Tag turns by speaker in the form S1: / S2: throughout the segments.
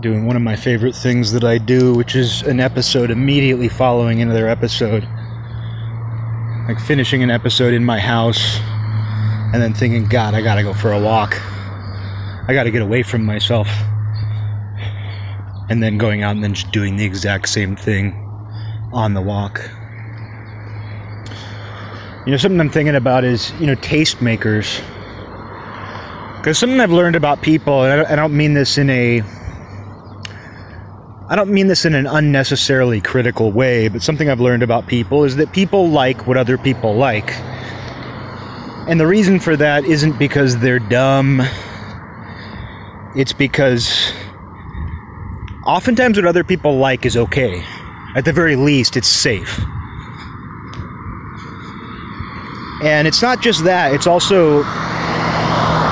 S1: doing one of my favorite things that I do, which is an episode immediately following another episode. Like finishing an episode in my house and then thinking, God, I gotta go for a walk. I gotta get away from myself. And then going out and then just doing the exact same thing on the walk. You know, something I'm thinking about is, you know, tastemakers. Because something I've learned about people, and I don't mean this in a I don't mean this in an unnecessarily critical way, but something I've learned about people is that people like what other people like. And the reason for that isn't because they're dumb, it's because oftentimes what other people like is okay. At the very least, it's safe. And it's not just that, it's also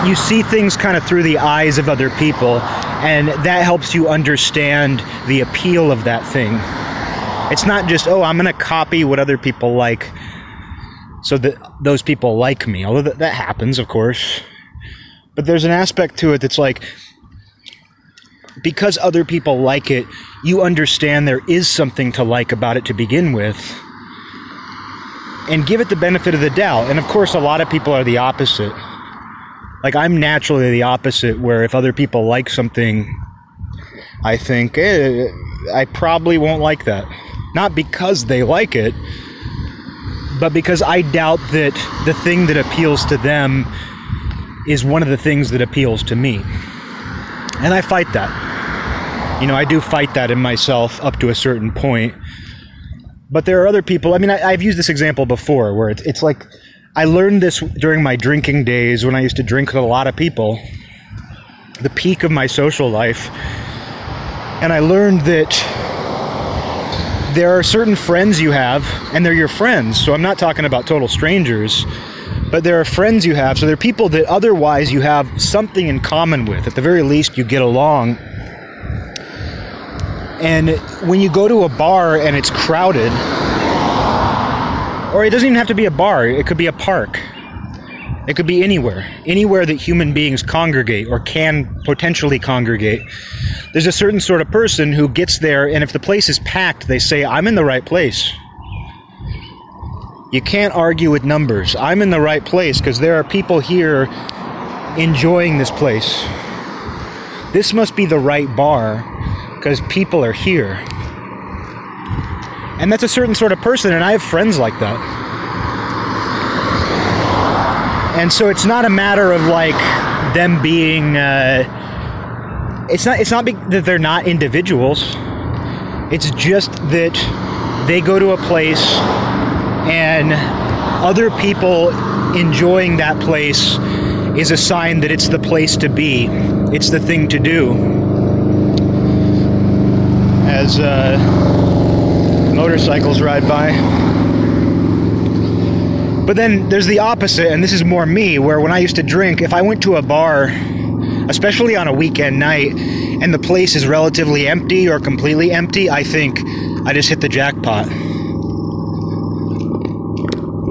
S1: you see things kind of through the eyes of other people, and that helps you understand the appeal of that thing. It's not just, oh, I'm going to copy what other people like so that those people like me, although that, that happens, of course. But there's an aspect to it that's like, because other people like it, you understand there is something to like about it to begin with. And give it the benefit of the doubt. And of course, a lot of people are the opposite. Like, I'm naturally the opposite, where if other people like something, I think, eh, I probably won't like that. Not because they like it, but because I doubt that the thing that appeals to them is one of the things that appeals to me. And I fight that. You know, I do fight that in myself up to a certain point. But there are other people. I mean, I, have used this example before where it's, it's like I learned this during my drinking days when I used to drink with a lot of people, the peak of my social life. And I learned that there are certain friends you have, and they're your friends. So I'm not talking about total strangers, but there are friends you have. So they're people that otherwise you have something in common with. At the very least, you get along. And when you go to a bar and it's crowded, or it doesn't even have to be a bar, it could be a park. It could be anywhere. Anywhere that human beings congregate or can potentially congregate. There's a certain sort of person who gets there, and if the place is packed, they say, I'm in the right place. You can't argue with numbers. I'm in the right place because there are people here enjoying this place. This must be the right bar because people are here. And that's a certain sort of person, and I have friends like that. And so it's not a matter of like them being. Uh, it's not. It's not be- that they're not individuals. It's just that they go to a place, and other people enjoying that place is a sign that it's the place to be. It's the thing to do. As. Uh, motorcycles ride by. But then there's the opposite, and this is more me, where when I used to drink, if I went to a bar, especially on a weekend night, and the place is relatively empty or completely empty, I think I just hit the jackpot.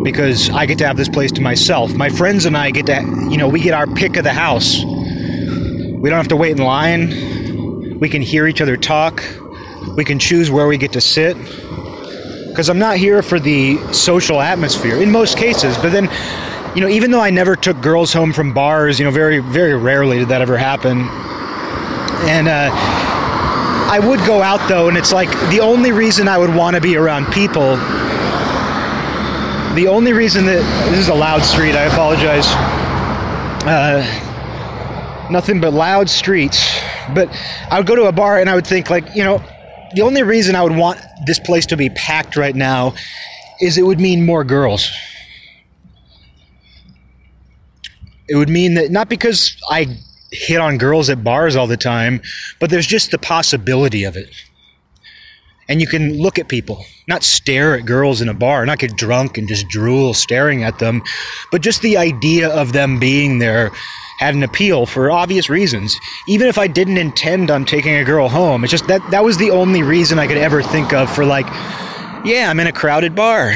S1: Because I get to have this place to myself. My friends and I get to, you know, we get our pick of the house. We don't have to wait in line. We can hear each other talk. We can choose where we get to sit because I'm not here for the social atmosphere in most cases. But then, you know, even though I never took girls home from bars, you know, very, very rarely did that ever happen. And uh, I would go out though, and it's like the only reason I would want to be around people. The only reason that this is a loud street, I apologize. Uh, nothing but loud streets. But I would go to a bar and I would think, like, you know, the only reason I would want this place to be packed right now is it would mean more girls. It would mean that not because I hit on girls at bars all the time, but there's just the possibility of it. And you can look at people, not stare at girls in a bar, not get drunk and just drool staring at them, but just the idea of them being there had an appeal for obvious reasons. Even if I didn't intend on taking a girl home, it's just that that was the only reason I could ever think of for like, yeah, I'm in a crowded bar.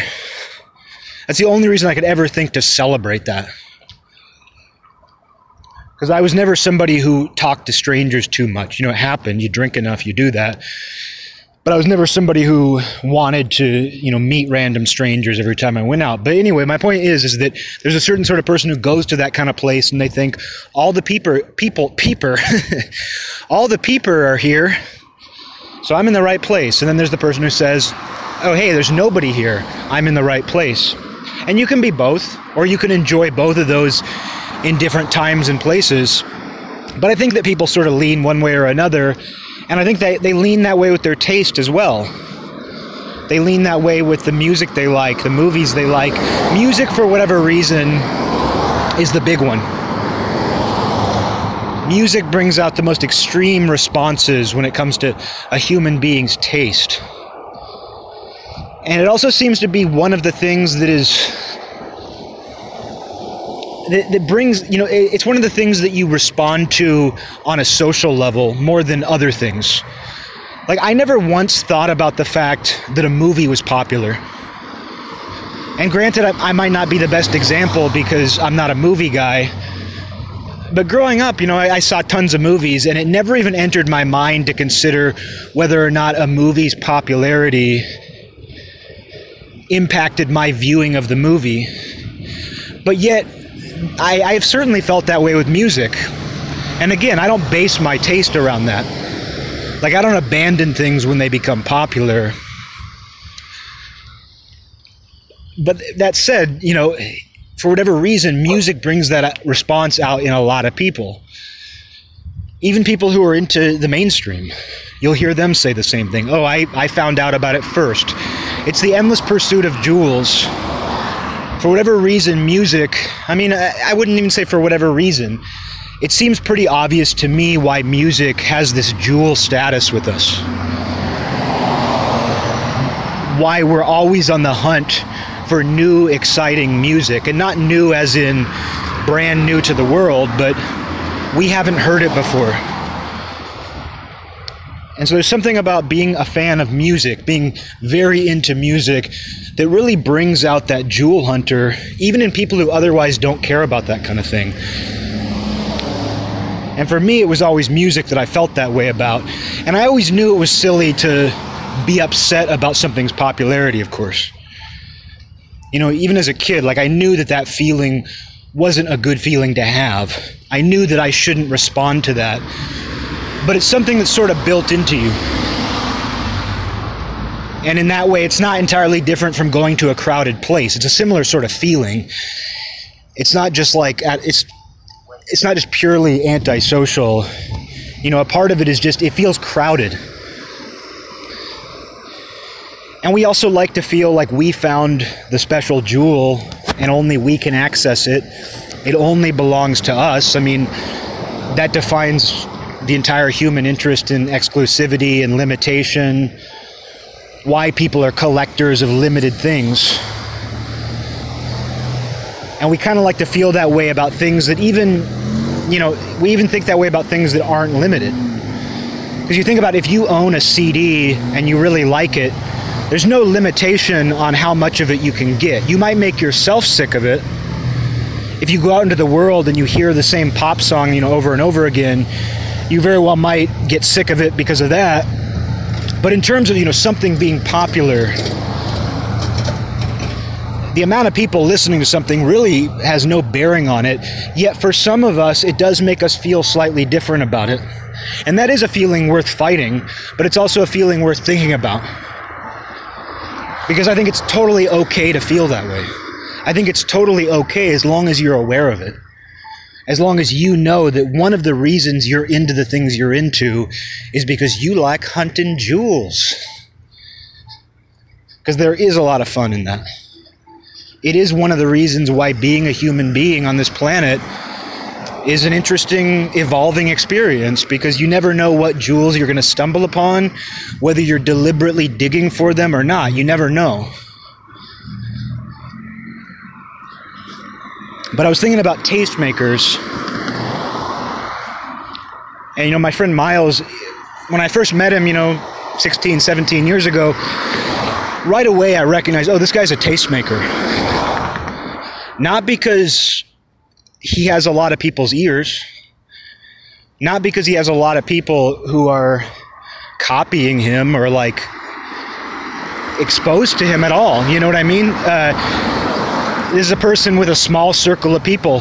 S1: That's the only reason I could ever think to celebrate that. because I was never somebody who talked to strangers too much. You know, it happened. You drink enough, you do that. But I was never somebody who wanted to, you know, meet random strangers every time I went out. But anyway, my point is, is that there's a certain sort of person who goes to that kind of place and they think all the peeper, people, peeper, all the peeper are here, so I'm in the right place. And then there's the person who says, oh, hey, there's nobody here. I'm in the right place. And you can be both, or you can enjoy both of those in different times and places. But I think that people sort of lean one way or another, and I think they, they lean that way with their taste as well. They lean that way with the music they like, the movies they like. Music, for whatever reason, is the big one. Music brings out the most extreme responses when it comes to a human being's taste. And it also seems to be one of the things that is that, that brings you know it, it's one of the things that you respond to on a social level more than other things like i never once thought about the fact that a movie was popular and granted I, I might not be the best example because i'm not a movie guy but growing up, you know, I, I, saw tons of movies, and it never even entered my mind to consider whether or not a movie's popularity impacted my viewing of the movie. But yet, I, I have certainly felt that way with music. And again, I don't base my taste around that. Like, I don't abandon things when they become popular. But that said, you know, for whatever reason, music brings that uh, response out in a lot of people. Even people who are into the mainstream, you'll hear them say the same thing. Oh, I, I found out about it first. It's the endless pursuit of jewels for whatever reason, music, I mean, I wouldn't even say for whatever reason, it seems pretty obvious to me why music has this jewel status with us. Why we're always on the hunt for new, exciting music. And not new as in brand new to the world, but we haven't heard it before. And so there's something about being a fan of music, being very into music, that really brings out that jewel hunter, even in people who otherwise don't care about that kind of thing. And for me, it was always music that I felt that way about. And I always knew it was silly to be upset about something's popularity, of course. You know, even as a kid, like I knew that that feeling wasn't a good feeling to have. I knew that I shouldn't respond to that but it's something that's sort of built into you. And in that way, it's not entirely different from going to a crowded place. It's a similar sort of feeling. It's not just like uh, it's it's not just purely antisocial. You know, a part of it is just it feels crowded. And we also like to feel like we found the special jewel and only we can access it. It only belongs to us. I mean, that defines the entire human interest in exclusivity and limitation, why people are collectors of limited things. And we kind of like to feel that way about things that even, you know, we even think that way about things that aren't limited. Because you think about if you own a CD and you really like it, there's no limitation on how much of it you can get. You might make yourself sick of it. If you go out into the world and you hear the same pop song, you know, over and over again, you very well might get sick of it because of that. But in terms of, you know, something being popular, the amount of people listening to something really has no bearing on it. Yet for some of us, it does make us feel slightly different about it. And that is a feeling worth fighting, but it's also a feeling worth thinking about. Because I think it's totally okay to feel that way. I think it's totally okay as long as you're aware of it as long as you know that one of the reasons you're into the things you're into is because you like hunting jewels. Because there is a lot of fun in that. It is one of the reasons why being a human being on this planet is an interesting, evolving experience because you never know what jewels you're going to stumble upon, whether you're deliberately digging for them or not. You never know. But I was thinking about tastemakers. And, you know, my friend Miles, when I first met him, you know, 16, 17 years ago, right away I recognized, oh, this guy's a tastemaker. Not because he has a lot of people's ears. Not because he has a lot of people who are copying him or like exposed to him at all. You know what I mean? Uh, is a person with a small circle of people.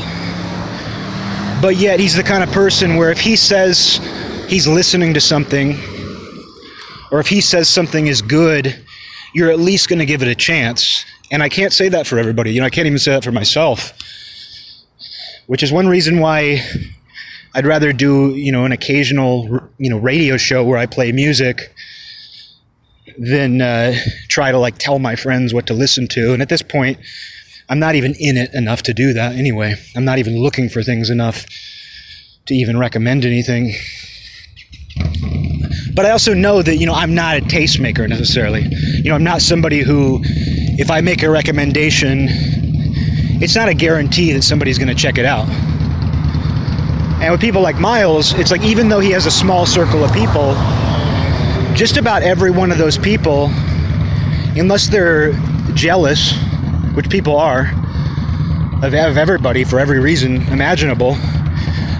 S1: But yet he's the kind of person where if he says he's listening to something, or if he says something is good, you're at least going to give it a chance. And I can't say that for everybody. You know, I can't even say that for myself. Which is one reason why I'd rather do, you know, an occasional, you know, radio show where I play music than uh, try to like tell my friends what to listen to. And at this point, I'm not even in it enough to do that anyway. I'm not even looking for things enough to even recommend anything. But I also know that, you know, I'm not a tastemaker necessarily. You know, I'm not somebody who, if I make a recommendation, it's not a guarantee that somebody's going to check it out. And with people like Miles, it's like even though he has a small circle of people, just about every one of those people, unless they're jealous, which people are, of, of everybody for every reason imaginable,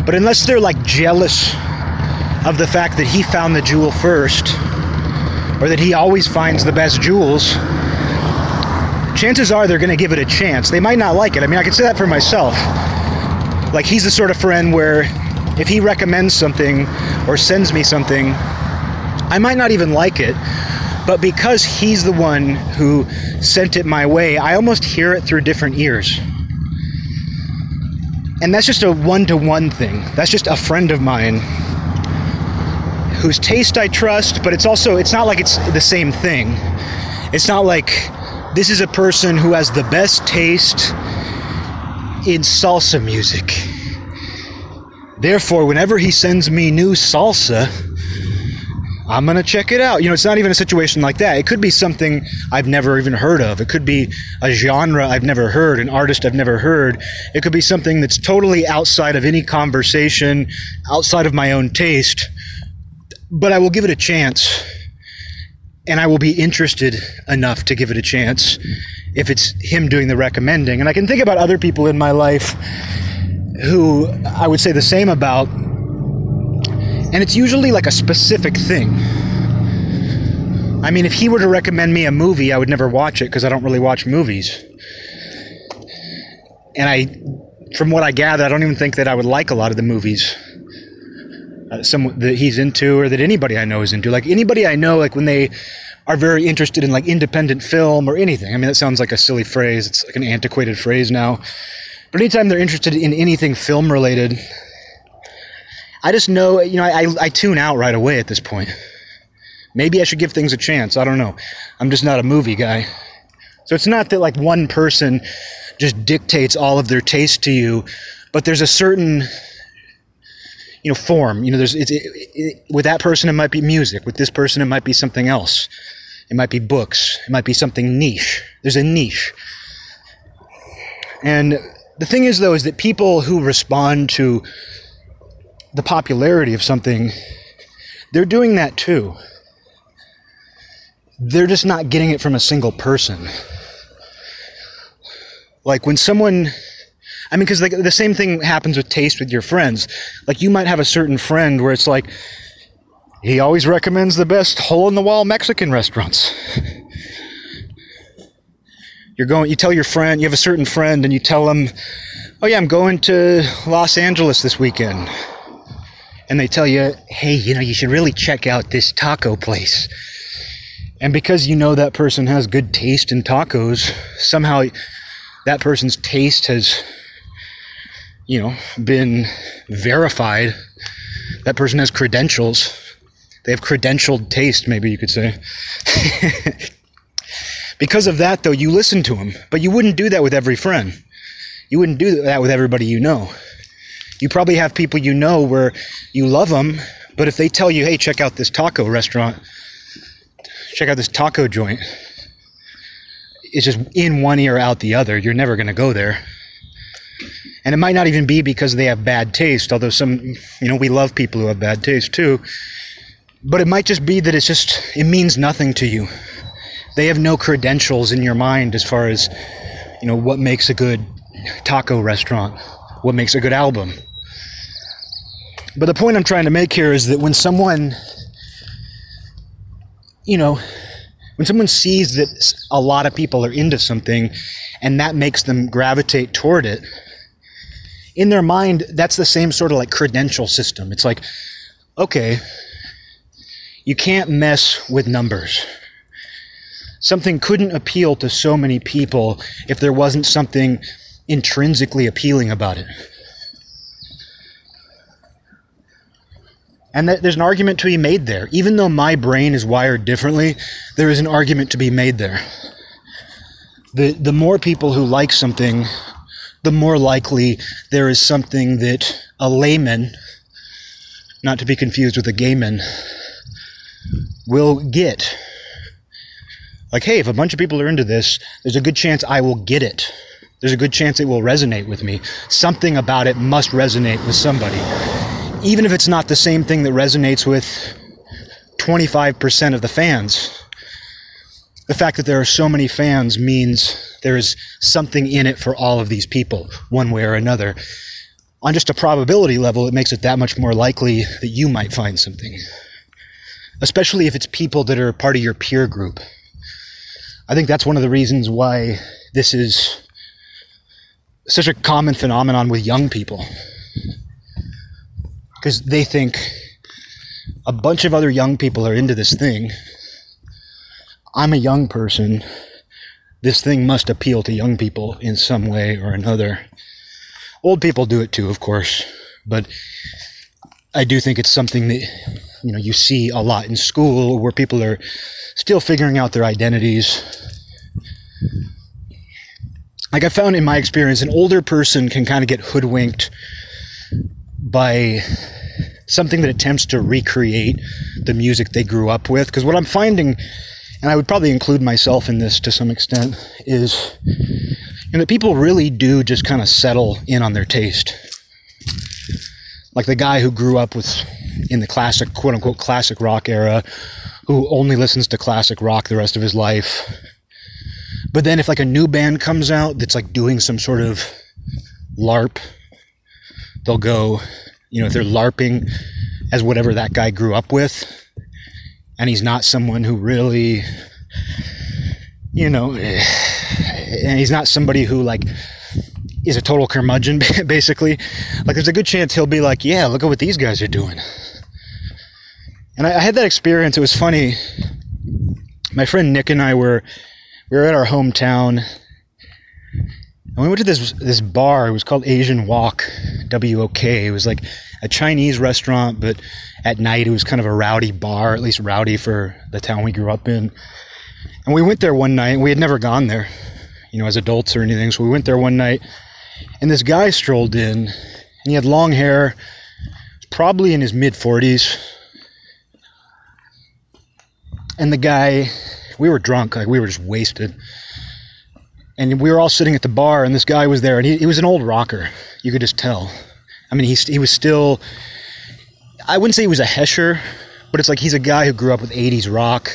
S1: but unless they're like jealous of the fact that he found the jewel first, or that he always finds the best jewels, chances are they're going to give it a chance. They might not like it. I mean, I can say that for myself. Like, he's the sort of friend where if he recommends something or sends me something, I might not even like it, but because he's the one who sent it my way, I almost hear it through different ears. And that's just a one to one thing. That's just a friend of mine whose taste I trust, but it's also, it's not like it's the same thing. It's not like this is a person who has the best taste in salsa music. Therefore, whenever he sends me new salsa, I'm going to check it out. You know, it's not even a situation like that. It could be something I've never even heard of. It could be a genre I've never heard, an artist I've never heard. It could be something that's totally outside of any conversation, outside of my own taste but I will give it a chance, and I will be interested enough to give it a chance if it's him doing the recommending. And I can think about other people in my life who I would say the same about, and it's usually like a specific thing. I mean, if he were to recommend me a movie, I would never watch it because I don't really watch movies. And I, from what I gather, I don't even think that I would like a lot of the movies uh, some that he's into or that anybody I know is into. Like anybody I know, like when they are very interested in like independent film or anything. I mean, that sounds like a silly phrase. It's like an antiquated phrase now. But anytime they're interested in anything film related, I just know, you know, I, I tune out right away at this point. Maybe I should give things a chance. I don't know. I'm just not a movie guy. So it's not that like one person just dictates all of their taste to you, but there's a certain you know form you know there's it, it, with that person it might be music with this person it might be something else it might be books it might be something niche there's a niche and the thing is though is that people who respond to the popularity of something they're doing that too they're just not getting it from a single person like when someone I mean, because the same thing happens with taste with your friends. Like you might have a certain friend where it's like he always recommends the best hole in the wall Mexican restaurants. You're going, you tell your friend, you have a certain friend, and you tell them, "Oh yeah, I'm going to Los Angeles this weekend," and they tell you, "Hey, you know, you should really check out this taco place." And because you know that person has good taste in tacos, somehow that person's taste has you know, been verified. That person has credentials. They have credentialed taste, maybe you could say. because of that, though, you listen to them. But you wouldn't do that with every friend. You wouldn't do that with everybody you know. You probably have people you know where you love them, but if they tell you, hey, check out this taco restaurant, check out this taco joint, it's just in one ear, out the other. You're never going to go there. And it might not even be because they have bad taste, although some, you know, we love people who have bad taste too. But it might just be that it's just, it means nothing to you. They have no credentials in your mind as far as, you know, what makes a good taco restaurant, what makes a good album. But the point I'm trying to make here is that when someone, you know, when someone sees that a lot of people are into something and that makes them gravitate toward it, in their mind, that's the same sort of like credential system. It's like, okay, you can't mess with numbers. Something couldn't appeal to so many people if there wasn't something intrinsically appealing about it. And there's an argument to be made there. Even though my brain is wired differently, there is an argument to be made there. The, the more people who like something, the more likely there is something that a layman, not to be confused with a gayman, will get. Like, hey, if a bunch of people are into this, there's a good chance I will get it. There's a good chance it will resonate with me. Something about it must resonate with somebody even if it's not the same thing that resonates with 25% of the fans. The fact that there are so many fans means there is something in it for all of these people, one way or another. On just a probability level, it makes it that much more likely that you might find something. Especially if it's people that are part of your peer group. I think that's one of the reasons why this is such a common phenomenon with young people because they think a bunch of other young people are into this thing. I'm a young person. This thing must appeal to young people in some way or another. Old people do it too, of course, but I do think it's something that you know you see a lot in school where people are still figuring out their identities. Like I found in my experience, an older person can kind of get hoodwinked by something that attempts to recreate the music they grew up with. Because what I'm finding, and I would probably include myself in this to some extent, is you know, that people really do just kind of settle in on their taste. Like the guy who grew up with in the classic, quote unquote, classic rock era, who only listens to classic rock the rest of his life. But then if like a new band comes out that's like doing some sort of LARP, they'll go, you know, if they're LARPing as whatever that guy grew up with, and he's not someone who really, you know, eh, and he's not somebody who like is a total curmudgeon, basically. Like, there's a good chance he'll be like, yeah, look at what these guys are doing. And I, I had that experience. It was funny. My friend Nick and I were we were at our hometown and we went to this this bar. It was called Asian Wok, W O K. It was like a Chinese restaurant, but at night it was kind of a rowdy bar, at least rowdy for the town we grew up in. And we went there one night. We had never gone there, you know, as adults or anything. So we went there one night, and this guy strolled in, and he had long hair, probably in his mid 40s. And the guy, we were drunk, like we were just wasted and we were all sitting at the bar, and this guy was there, and he, he was an old rocker. You could just tell. I mean, he, he was still, I wouldn't say he was a Hesher, but it's like he's a guy who grew up with 80s rock,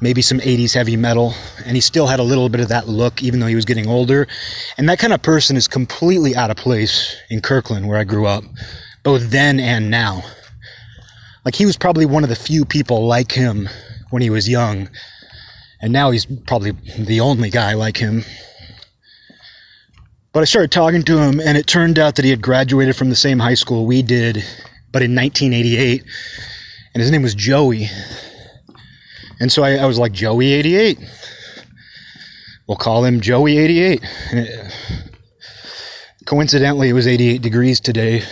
S1: maybe some 80s heavy metal, and he still had a little bit of that look, even though he was getting older. And that kind of person is completely out of place in Kirkland, where I grew up, both then and now. Like, he was probably one of the few people like him when he was young and now he's probably the only guy like him. But I started talking to him, and it turned out that he had graduated from the same high school we did, but in 1988, and his name was Joey. And so I, I was like, Joey 88. We'll call him Joey 88. It, coincidentally, it was 88 degrees today.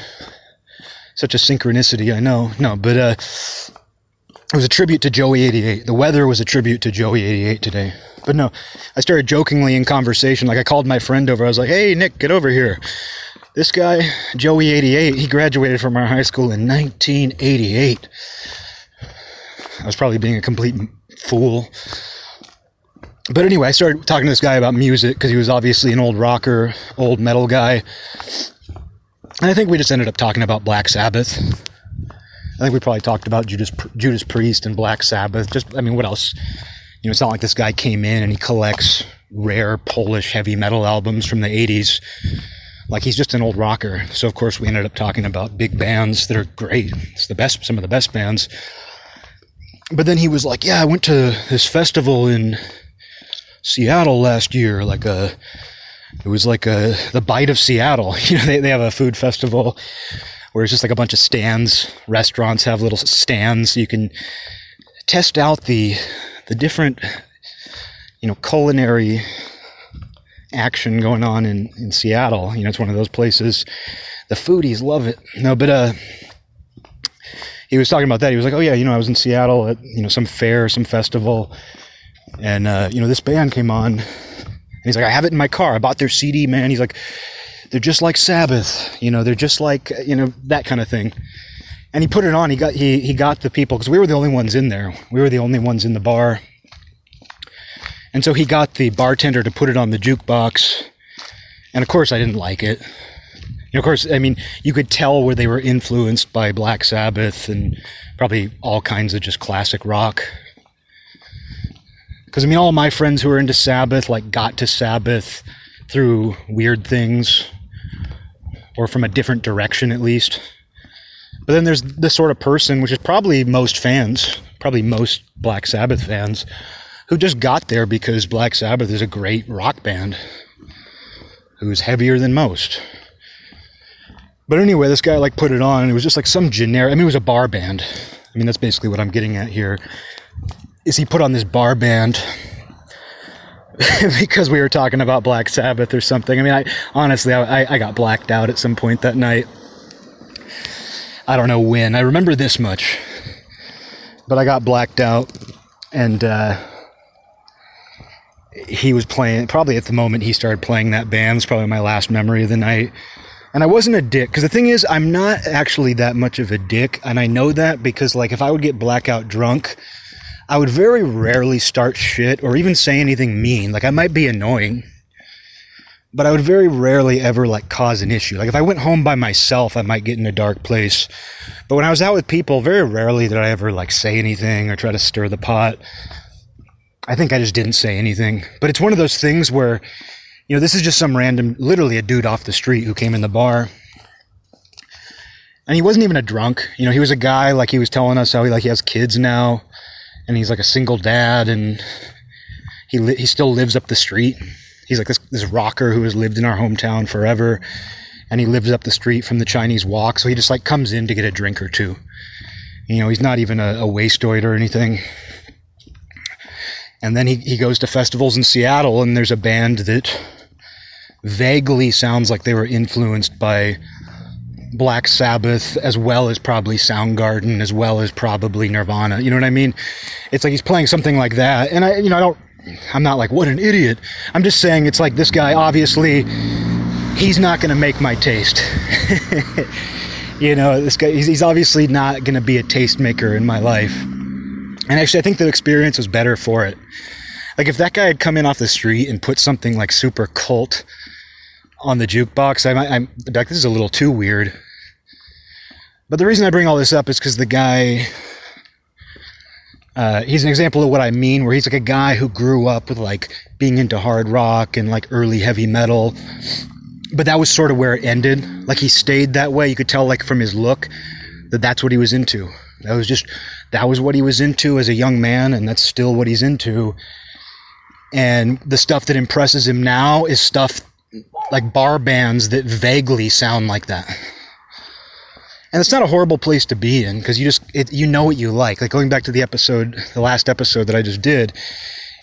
S1: Such a synchronicity, I know. No, but uh, it was a tribute to Joey 88. The weather was a tribute to Joey 88 today. But no, I started jokingly in conversation. Like I called my friend over. I was like, hey, Nick, get over here. This guy, Joey 88, he graduated from our high school in 1988. I was probably being a complete fool. But anyway, I started talking to this guy about music because he was obviously an old rocker, old metal guy. And I think we just ended up talking about Black Sabbath. I think we probably talked about Judas Judas Priest and Black Sabbath. Just I mean, what else? You know, it's not like this guy came in and he collects rare Polish heavy metal albums from the 80s. like he's just an old rocker. So of course we ended up talking about big bands that are great. It's the best, some of the best bands. But then he was like, "Yeah, I went to this festival in Seattle last year, like a." It was like a the bite of Seattle. You know, they, they have a food festival where it's just like a bunch of stands. Restaurants have little stands. You can test out the the different you know culinary action going on in in Seattle. You know, it's one of those places. The foodies love it. No, but uh he was talking about that. He was like, "Oh yeah, you know, I was in Seattle at you know some fair, some festival, and uh, you know this band came on. And he's like, I have it in my car. I bought their CD, man. He's like, they're just like Sabbath, you know, they're just like you know that kind of thing. And he put it on. He got he he got the people because we were the only ones in there. We were the only ones in the bar. And so he got the bartender to put it on the jukebox. And of course, I didn't like it. Know, of course, I mean, you could tell where they were influenced by Black Sabbath and probably all kinds of just classic rock. Because, I mean, all my friends who are into Sabbath, like, got to Sabbath through weird things or from a different direction at least. But then there's the sort of person, which is probably most fans, probably most Black Sabbath fans, who just got there because Black Sabbath is a great rock band who's heavier than most. But anyway, this guy like put it on. And it was just like some generic. I mean, it was a bar band. I mean, that's basically what I'm getting at here. Is he put on this bar band because we were talking about Black Sabbath or something? I mean, I honestly, I, I got blacked out at some point that night. I don't know when. I remember this much, but I got blacked out, and uh, he was playing. Probably at the moment he started playing that band. It's probably my last memory of the night. And I wasn't a dick because the thing is, I'm not actually that much of a dick, and I know that because like if I would get blackout drunk, I would very rarely start shit or even say anything mean. Like I might be annoying but I would very rarely ever like cause an issue. Like if I went home by myself, I might get in a dark place. But when I was out with people, very rarely did I ever like say anything or try to stir the pot. I think I just didn't say anything. But it's one of those things where, you know, this is just some random, literally a dude off the street who came in the bar. And he wasn't even a drunk. You know, he was a guy like he was telling us how he like he has kids now and he's like a single dad and he li- he still lives up the street he's like this, this rocker who has lived in our hometown forever and he lives up the street from the Chinese wok. So he just like comes in to get a drink or two. You know, he's not even a, a wastoid or anything. And then he, he goes to festivals in Seattle and there's a band that vaguely sounds like they were influenced by Black Sabbath as well as probably Soundgarden as well as probably Nirvana. You know what I mean? It's like he's playing something like that. And I, you know, I don't I'm not like, what an idiot. I'm just saying it's like this guy, obviously, he's not going to make my taste. you know, this guy, he's, he's obviously not going to be a tastemaker in my life. And actually, I think the experience was better for it. Like, if that guy had come in off the street and put something like super cult on the jukebox, I'm like, this is a little too weird. But the reason I bring all this up is because the guy uh, he's an example of what I mean, where he's like a guy who grew up with like being into hard rock and like early heavy metal. But that was sort of where it ended. Like he stayed that way. You could tell like from his look that that's what he was into. That was just, that was what he was into as a young man. And that's still what he's into. And the stuff that impresses him now is stuff like bar bands that vaguely sound like that. And it's not a horrible place to be in because you just it, you know what you like. Like going back to the episode the last episode that i just did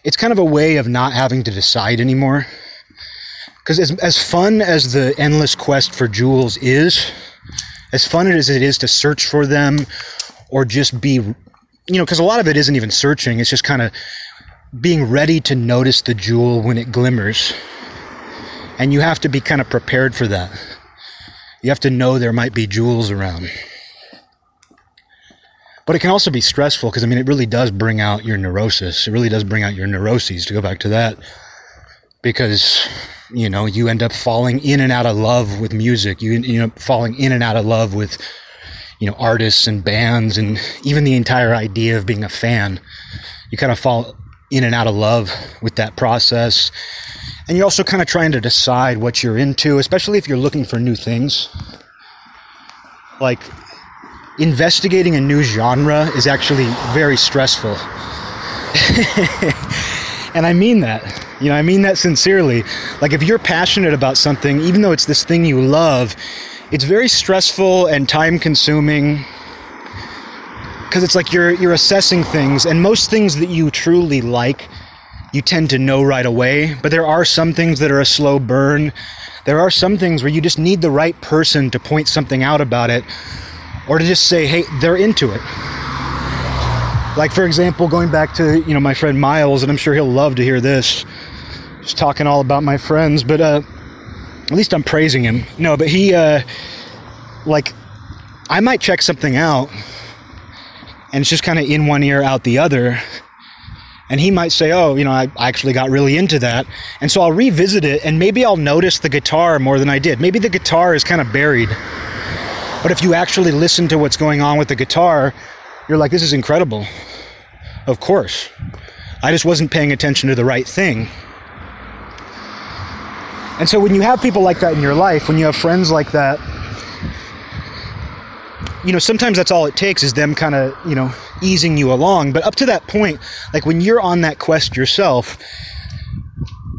S1: it's kind of a way of not having to decide anymore. Because as, as fun as the endless quest for jewels is as fun as it is to search for them or just be you know because a lot of it isn't even searching it's just kind of being ready to notice the jewel when it glimmers and you have to be kind of prepared for that you have to know there might be jewels around. But it can also be stressful because, I mean, it really does bring out your neurosis. It really does bring out your neuroses, to go back to that. Because, you know, you end up falling in and out of love with music. You, you know, falling in and out of love with, you know, artists and bands and even the entire idea of being a fan. You kind of fall in and out of love with that process. And you're also kind of trying to decide what you're into, especially if you're looking for new things. Like, investigating a new genre is actually very stressful. and I mean that. You know, I mean that sincerely. Like, if you're passionate about something, even though it's this thing you love, it's very stressful and time consuming because it's like you're you're assessing things and most things that you truly like you tend to know right away but there are some things that are a slow burn. There are some things where you just need the right person to point something out about it or to just say hey they're into it. Like for example going back to you know my friend miles and i'm sure he'll love to hear this just talking all about my friends but uh at least i'm praising him. No but he uh like i might check something out and it's just kind of in one ear out the other and he might say oh you know I, actually got really into that. And so i'll revisit it and maybe i'll notice the guitar more than i did. Maybe the guitar is kind of buried. But if you actually listen to what's going on with the guitar you're like this is incredible. Of course. I just wasn't paying attention to the right thing. And so when you have people like that in your life when you have friends like that you know, sometimes that's all it takes is them kind of, you know, easing you along. But up to that point, like when you're on that quest yourself,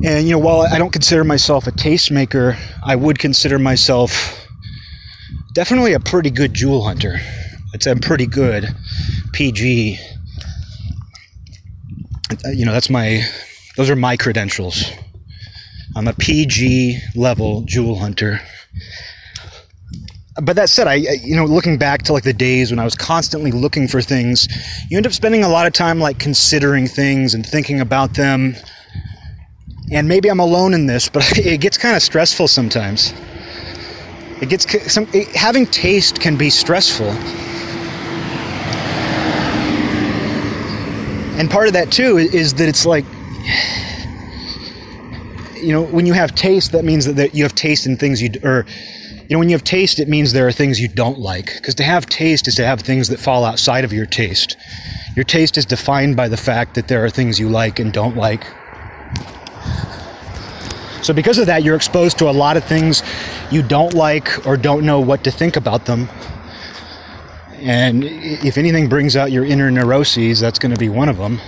S1: and, you know, while I don't consider myself a tastemaker, I would consider myself definitely a pretty good jewel hunter. Say I'm pretty good. PG. Uh, you know, that's my, those are my credentials. I'm a PG level jewel hunter but that said, I, you know, looking back to like the days when I was constantly looking for things, you end up spending a lot of time like considering things and thinking about them. And maybe I'm alone in this, but it gets kind of stressful sometimes. It gets some it, having taste can be stressful. And part of that too is that it's like you know, when you have taste, that means that you have taste in things you or you know, when you have taste, it means there are things you don't like. Because to have taste is to have things that fall outside of your taste. Your taste is defined by the fact that there are things you like and don't like. So, because of that, you're exposed to a lot of things you don't like or don't know what to think about them. And if anything brings out your inner neuroses, that's going to be one of them.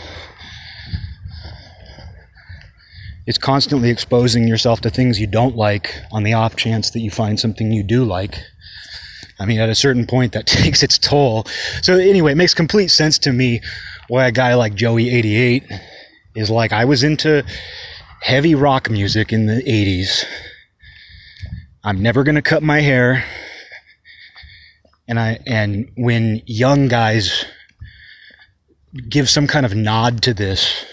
S1: It's constantly exposing yourself to things you don't like on the off chance that you find something you do like. I mean, at a certain point, that takes its toll. So, anyway, it makes complete sense to me why a guy like Joey88 is like, I was into heavy rock music in the 80s. I'm never going to cut my hair. And I, and when young guys give some kind of nod to this,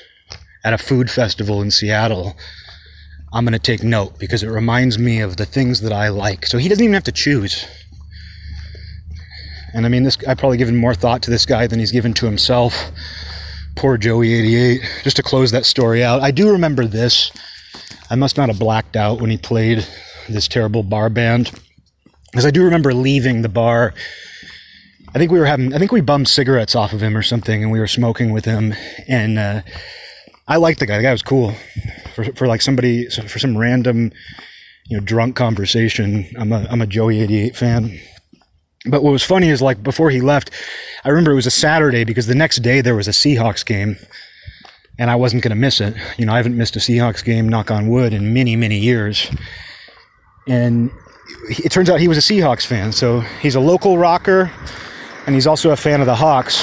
S1: at a food festival in Seattle, I'm going to take note because it reminds me of the things that I like. So he doesn't even have to choose. And I mean, this I probably given more thought to this guy than he's given to himself. Poor Joey88. Just to close that story out, I do remember this. I must not have blacked out when he played this terrible bar band. Because I do remember leaving the bar. I think we were having, I think we bummed cigarettes off of him or something, and we were smoking with him. And, uh, I liked the guy. The guy was cool. For, for like somebody, for some random, you know, drunk conversation, I'm a, I'm a Joey 88 fan. But what was funny is like before he left, I remember it was a Saturday because the next day there was a Seahawks game and I wasn't going to miss it. You know, I haven't missed a Seahawks game, knock on wood, in many, many years. And it turns out he was a Seahawks fan. So he's a local rocker and he's also a fan of the Hawks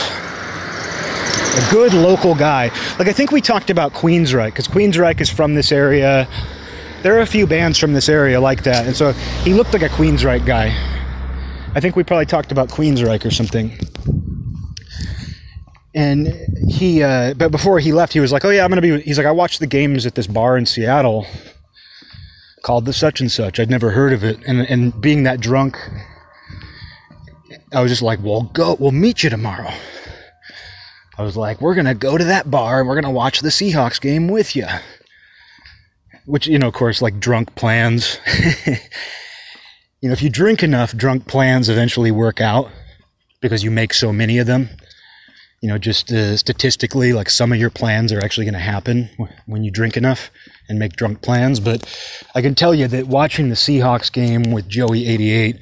S1: a good local guy. Like I think we talked about Queensryche because Queensryche is from this area. There are a few bands from this area like that, and so he looked like a Queensryche guy. I think we probably talked about Queensryche or something. And he, uh, but before he left, he was like, "Oh yeah, I'm gonna be." He's like, "I watched the games at this bar in Seattle called the such and such. I'd never heard of it, and and being that drunk, I was just like, "Well, go. We'll meet you tomorrow." I was like, we're going to go to that bar and we're going to watch the Seahawks game with you. Which, you know, of course, like drunk plans. you know, if you drink enough, drunk plans eventually work out because you make so many of them. you know, just uh, statistically, like some of your plans are actually going to happen when you drink enough and make drunk plans. But I can tell you that watching the Seahawks game with Joey 88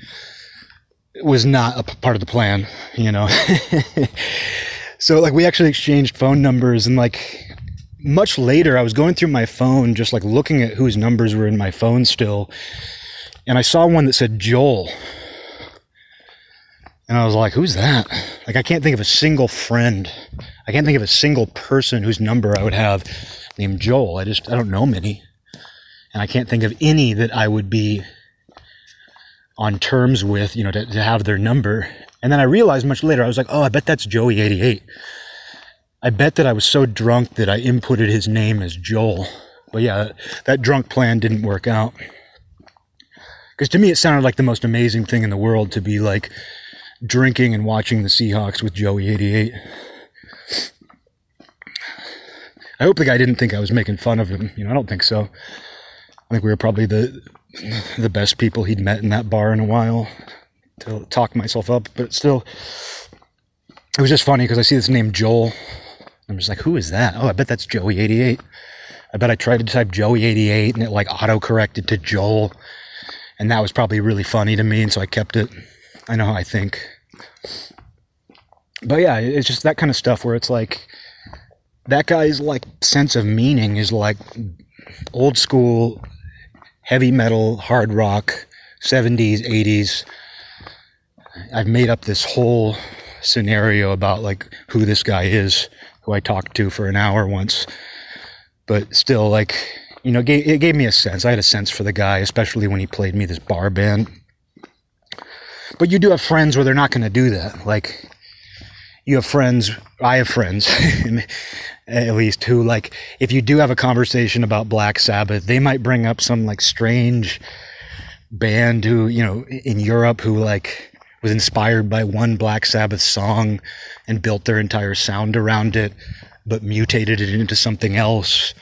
S1: was not a p- part of the plan, you know. so like we actually exchanged phone numbers and like much later I was going through my phone just like looking at whose numbers were in my phone still and I saw one that said Joel. And I was like, who's that? Like I can't think of a single friend. I can't think of a single person whose number I would have named Joel. I just I don't know many. And I can't think of any that I would be on terms with, you know, to, to have their number. And then I realized much later, I was like, oh, I bet that's Joey88. I bet that I was so drunk that I inputted his name as Joel. But yeah, that drunk plan didn't work out. Because to me, it sounded like the most amazing thing in the world to be like drinking and watching the Seahawks with Joey88. I hope the guy didn't think I was making fun of him. You know, I don't think so. I think we were probably the the best people he'd met in that bar in a while to talk myself up. But still, it was just funny because I see this name Joel. I'm just like, who is that? Oh, I bet that's Joey88. I bet I tried to type Joey88 and it like auto corrected to Joel. And that was probably really funny to me. And so I kept it. I know how I think. But yeah, it's just that kind of stuff where it's like, that guy's like sense of meaning is like old school heavy metal, hard rock, 70s, 80s. I've made up this whole scenario about like who this guy is, who I talked to for an hour once. But still, like, you know, it gave me a sense. I had a sense for the guy, especially when he played me this bar band. But you do have friends where they're not going to do that. Like, you have friends, I have friends, at least, who, like, if you do have a conversation about Black Sabbath, they might bring up some, like, strange band who, you know, in Europe who, like, was inspired by one Black Sabbath song and built their entire sound around it, but mutated it into something else.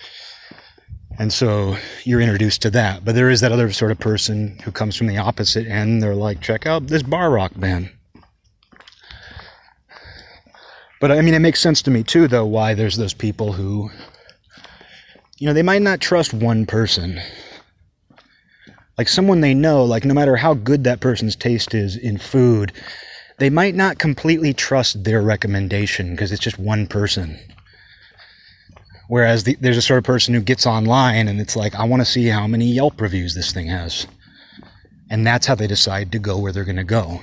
S1: And so you're introduced to that. But there is that other sort of person who comes from the opposite end. They're like, check out this bar rock band. But I mean, it makes sense to me too, though, why there's those people who, you know, they might not trust one person. Like someone they know, like no matter how good that person's taste is in food, they might not completely trust their recommendation because it's just one person. Whereas the, there's a sort of person who gets online and it's like, I want to see how many Yelp reviews this thing has. And that's how they decide to go where they're going to go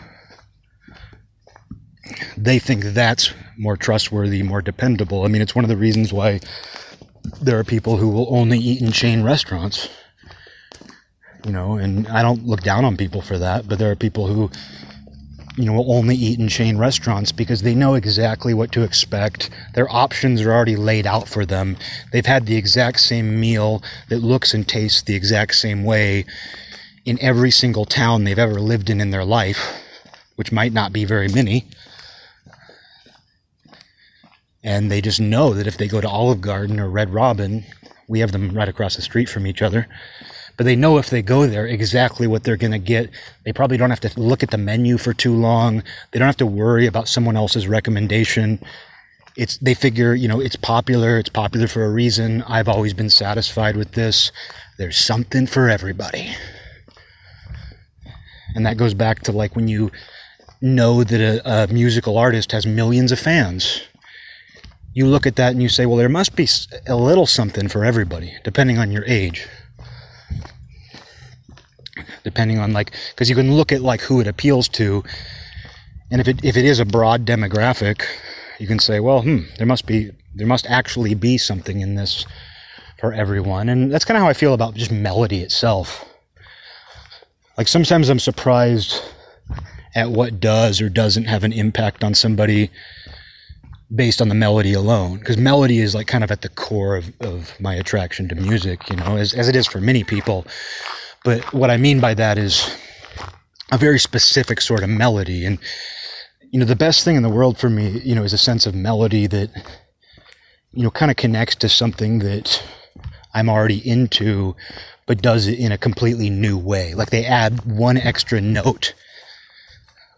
S1: they think that's more trustworthy, more dependable. I mean, it's one of the reasons why there are people who will only eat in chain restaurants. You know, and I don't look down on people for that, but there are people who, you know, will only eat in chain restaurants because they know exactly what to expect. Their options are already laid out for them. They've had the exact same meal that looks and tastes the exact same way in every single town they've ever lived in in their life, which might not be very many and they just know that if they go to Olive Garden or Red Robin, we have them right across the street from each other. But they know if they go there exactly what they're going to get. They probably don't have to look at the menu for too long. They don't have to worry about someone else's recommendation. It's they figure, you know, it's popular, it's popular for a reason. I've always been satisfied with this. There's something for everybody. And that goes back to like when you know that a, a musical artist has millions of fans you look at that and you say, well, there must be a little something for everybody, depending on your age. Depending on like, because you can look at like who it appeals to, and if it if it is a broad demographic, you can say, well, hmm, there must be there must actually be something in this for everyone, and that's kind of how I feel about just melody itself. Like sometimes I'm surprised at what does or doesn't have an impact on somebody based on the melody alone because melody is like kind of at the core of, of my attraction to music you know as, as it is for many people but what i mean by that is a very specific sort of melody. And you know the best thing in the world for me you know is a sense of melody that you know kind of connects to something that i'm already into but does it in a completely new way. Like they add one extra note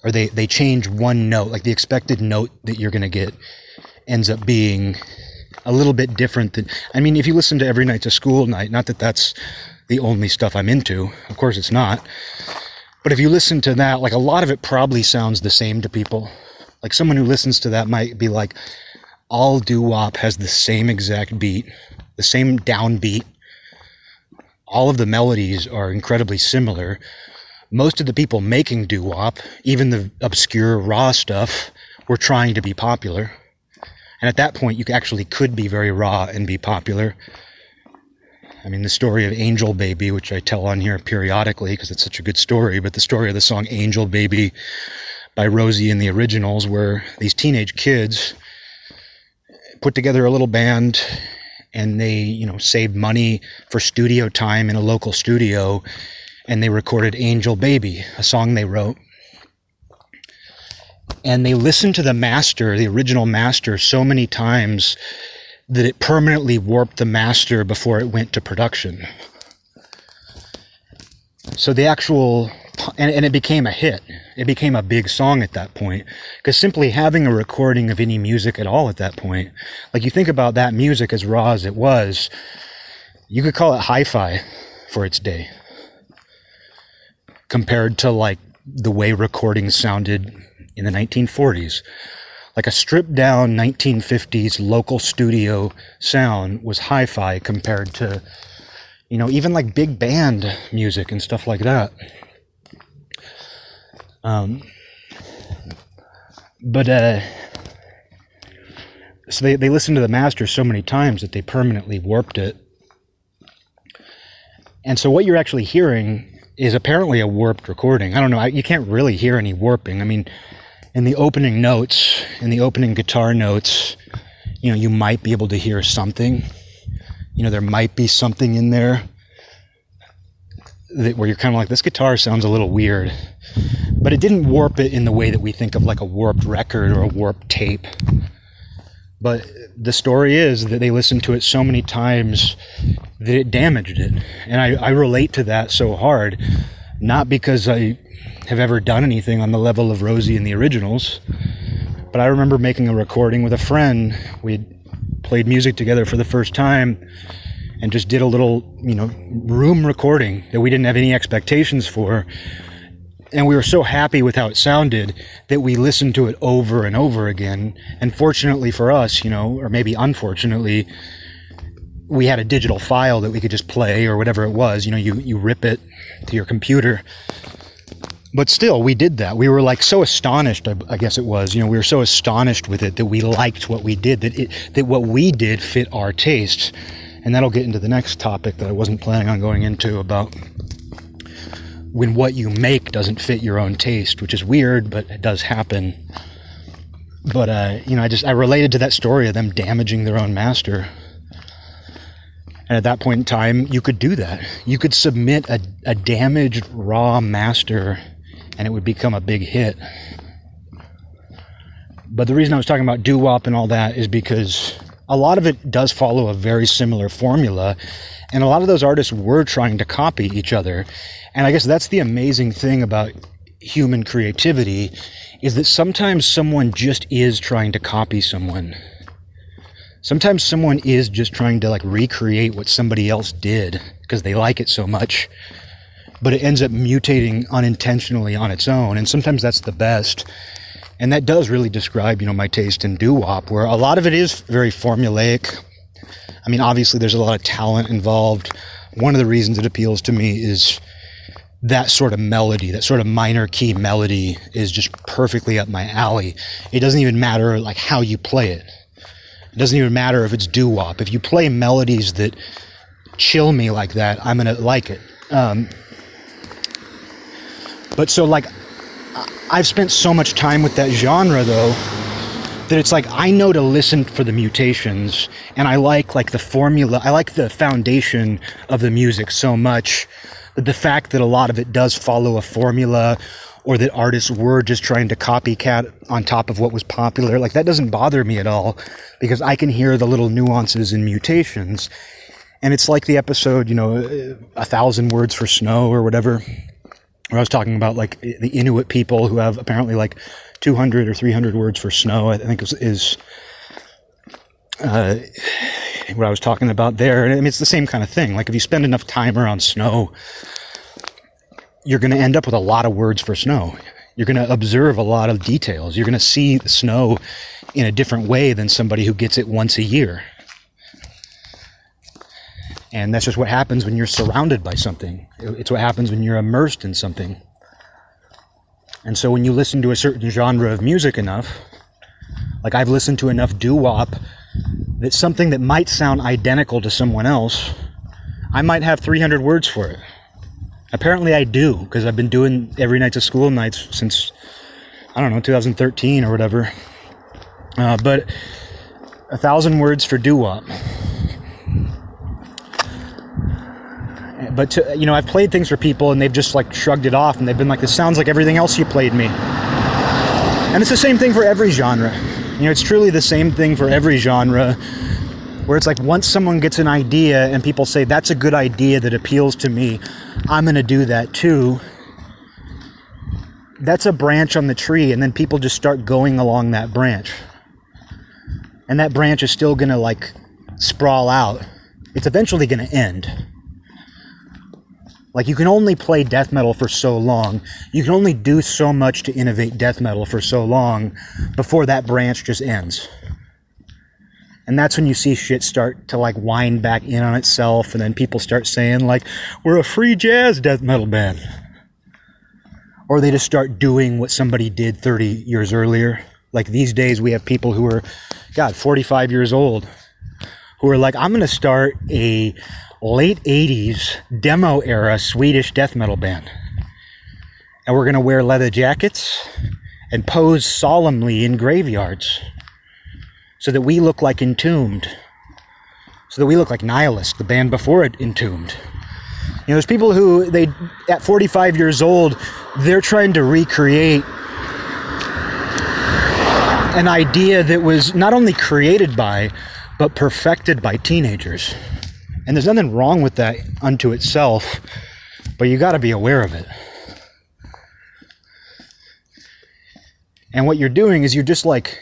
S1: or they, they change one note, like the expected note that you're going to get ends up being a little bit different than I mean, if you listen to Every Night's a School Night, not that that's the only stuff I'm into, of course it's not. But if you listen to that, like a lot of it probably sounds the same to people. Like someone who listens to that might be like, all doo wop has the same exact beat, the same downbeat. All of the melodies are incredibly similar. Most of the people making doo wop, even the obscure raw stuff, were trying to be popular. And at that point, you actually could be very raw and be popular. I mean, the story of Angel Baby, which I tell on here periodically because it's such a good story, but the story of the song Angel Baby by Rosie and the Originals, where these teenage kids put together a little band and they, you know, saved money for studio time in a local studio and they recorded Angel Baby, a song they wrote. And they listened to the master, the original master, so many times that it permanently warped the master before it went to production. So the actual, and, and it became a hit. It became a big song at that point. Because simply having a recording of any music at all at that point, like you think about that music as raw as it was, you could call it hi fi for its day. Compared to like the way recordings sounded in the 1940s. Like a stripped down 1950s local studio sound was hi fi compared to, you know, even like big band music and stuff like that. Um, but, uh, so they, they listened to the master so many times that they permanently warped it. And so what you're actually hearing is apparently a warped recording. I don't know. I, you can't really hear any warping. I mean, in the opening notes, in the opening guitar notes, you know, you might be able to hear something. You know, there might be something in there that where you're kind of like, this guitar sounds a little weird. But it didn't warp it in the way that we think of like a warped record or a warped tape. But the story is that they listened to it so many times that it damaged it. And I, I relate to that so hard, not because I have ever done anything on the level of Rosie and the originals, but I remember making a recording with a friend. We played music together for the first time and just did a little, you know, room recording that we didn't have any expectations for. And we were so happy with how it sounded that we listened to it over and over again. And fortunately for us, you know, or maybe unfortunately, we had a digital file that we could just play or whatever it was. You know, you, you rip it to your computer. But still, we did that. We were like so astonished, I, I guess it was. You know, we were so astonished with it that we liked what we did, that it, that what we did fit our tastes and that'll get into the next topic that I wasn't planning on going into about when what you make doesn't fit your own taste, which is weird, but it does happen. But uh, you know, I just I related to that story of them damaging their own master. And at that point in time, you could do that. You could submit a, a damaged raw master and it would become a big hit. But the reason I was talking about doo wop and all that is because a lot of it does follow a very similar formula. And a lot of those artists were trying to copy each other. And I guess that's the amazing thing about human creativity is that sometimes someone just is trying to copy someone. Sometimes someone is just trying to like recreate what somebody else did because they like it so much. But it ends up mutating unintentionally on its own. And sometimes that's the best and that does really describe, you know, my taste in doo wop, where a lot of it is very formulaic. I mean, obviously, there's a lot of talent involved. One of the reasons it appeals to me is that sort of melody, that sort of minor key melody, is just perfectly up my alley. It doesn't even matter like how you play it. It doesn't even matter if it's doo wop. If you play melodies that chill me like that, I'm gonna like it. Um, but so like I've spent so much time with that genre though that it's like I know to listen for the mutations and I like like the formula I like the foundation of the music so much the fact that a lot of it does follow a formula or that artists were just trying to copycat on top of what was popular. Like that doesn't bother me at all because I can hear the little nuances and mutations. And it's like the episode you know a thousand words for snow or whatever where I was talking about like the Inuit people who have apparently like 200 or 300 words for snow. I think is, is uh, what I was talking about there. And I mean, it's the same kind of thing. Like if you spend enough time around snow, you're going to end up with a lot of words for snow. You're going to observe a lot of details. You're going to see the snow in a different way than somebody who gets it once a year. And that's just what happens when you're surrounded by something. It's what happens when you're immersed in something. And so when you listen to a certain genre of music enough, like I've listened to enough doo wop that something that might sound identical to someone else, I might have 300 words for it. Apparently, I do because I've been doing every night to school nights since I don't know 2013 or whatever. Uh, but a thousand words for doo wop. But to, you know, I've played things for people and they've just like shrugged it off and they've been like, "This sounds like everything else you played me." And it's the same thing for every genre. You know, it's truly the same thing for every genre where it's like once someone gets an idea and people say that's a good idea that appeals to me, I'm going to do that too. That's a branch on the tree and then people just start going along that branch. And that branch is still going to like sprawl out. It's eventually going to end. Like you can only play death metal for so long. You can only do so much to innovate death metal for so long before that branch just ends. And that's when you see shit start to like wind back in on itself and then people start saying like we're a free jazz death metal band. Or they just start doing what somebody did 30 years earlier. Like these days we have people who are god 45 years old who are like I'm going to start a late 80s demo era Swedish death metal band. And we're going to wear leather jackets and pose solemnly in graveyards so that we look like Entombed. So that we look like Nihilist, the band before it Entombed. You know, there's people who they at 45 years old, they're trying to recreate an idea that was not only created by but perfected by teenagers. And there's nothing wrong with that unto itself, but you got to be aware of it. And what you're doing is you're just like,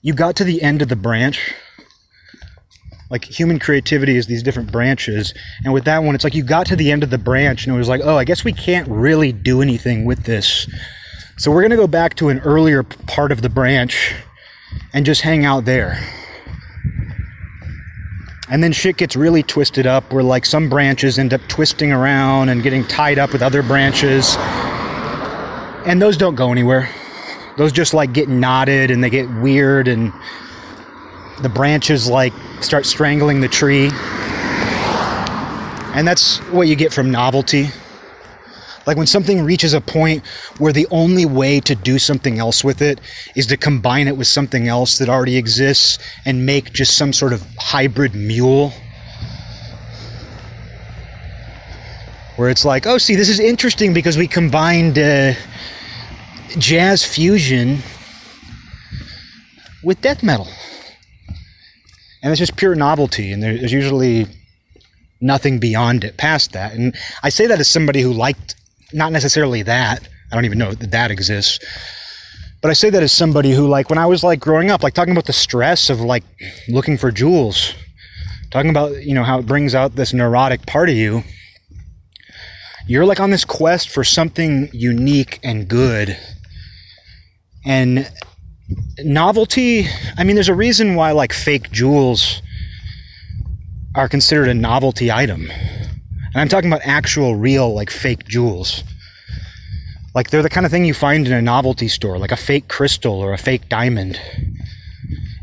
S1: you got to the end of the branch. Like human creativity is these different branches. And with that one, it's like you got to the end of the branch and it was like, oh, I guess we can't really do anything with this. So we're going to go back to an earlier part of the branch and just hang out there. And then shit gets really twisted up where like some branches end up twisting around and getting tied up with other branches. And those don't go anywhere. Those just like get knotted and they get weird and the branches like start strangling the tree. And that's what you get from novelty. Like when something reaches a point where the only way to do something else with it is to combine it with something else that already exists and make just some sort of hybrid mule. Where it's like, oh, see, this is interesting because we combined uh, jazz fusion with death metal. And it's just pure novelty, and there's usually nothing beyond it past that. And I say that as somebody who liked not necessarily that. I don't even know that that exists. But I say that as somebody who, like, when I was like growing up, like talking about the stress of like looking for jewels, talking about, you know, how it brings out this neurotic part of you. You're like on this quest for something unique and good. And novelty, I mean, there's a reason why like fake jewels are considered a novelty item and I'm talking about actual, real, like fake jewels. Like they're the kind of thing you find in a novelty store, like a fake crystal or a fake diamond.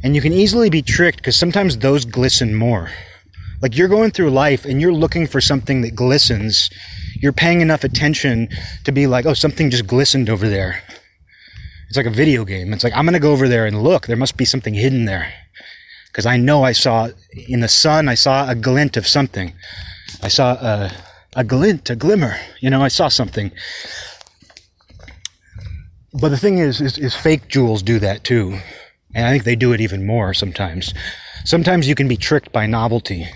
S1: And you can easily be tricked because sometimes those glisten more. Like you're going through life and you're looking for something that glistens. You're paying enough attention to be like, oh, something just glistened over there. It's like a video game. It's like, I'm going to go over there and look. There must be something hidden there. Because I know I saw in the sun, I saw a glint of something. I saw a, a glint, a glimmer. You know, I saw something. But the thing is, is, is fake jewels do that too. And I think they do it even more sometimes. Sometimes you can be tricked by novelty.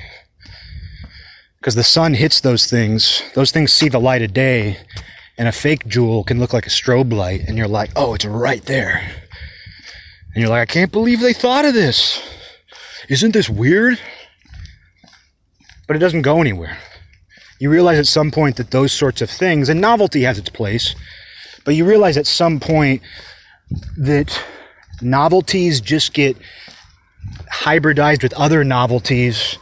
S1: Because the sun hits those things, those things see the light of day, and a fake jewel can look like a strobe light, and you're like, oh, it's right there. And you're like, I can't believe they thought of this. isn't this weird? But it doesn't go anywhere. You realize at some point that those sorts of things, and novelty has its place, but you realize at some point that novelties just get hybridized with other novelties.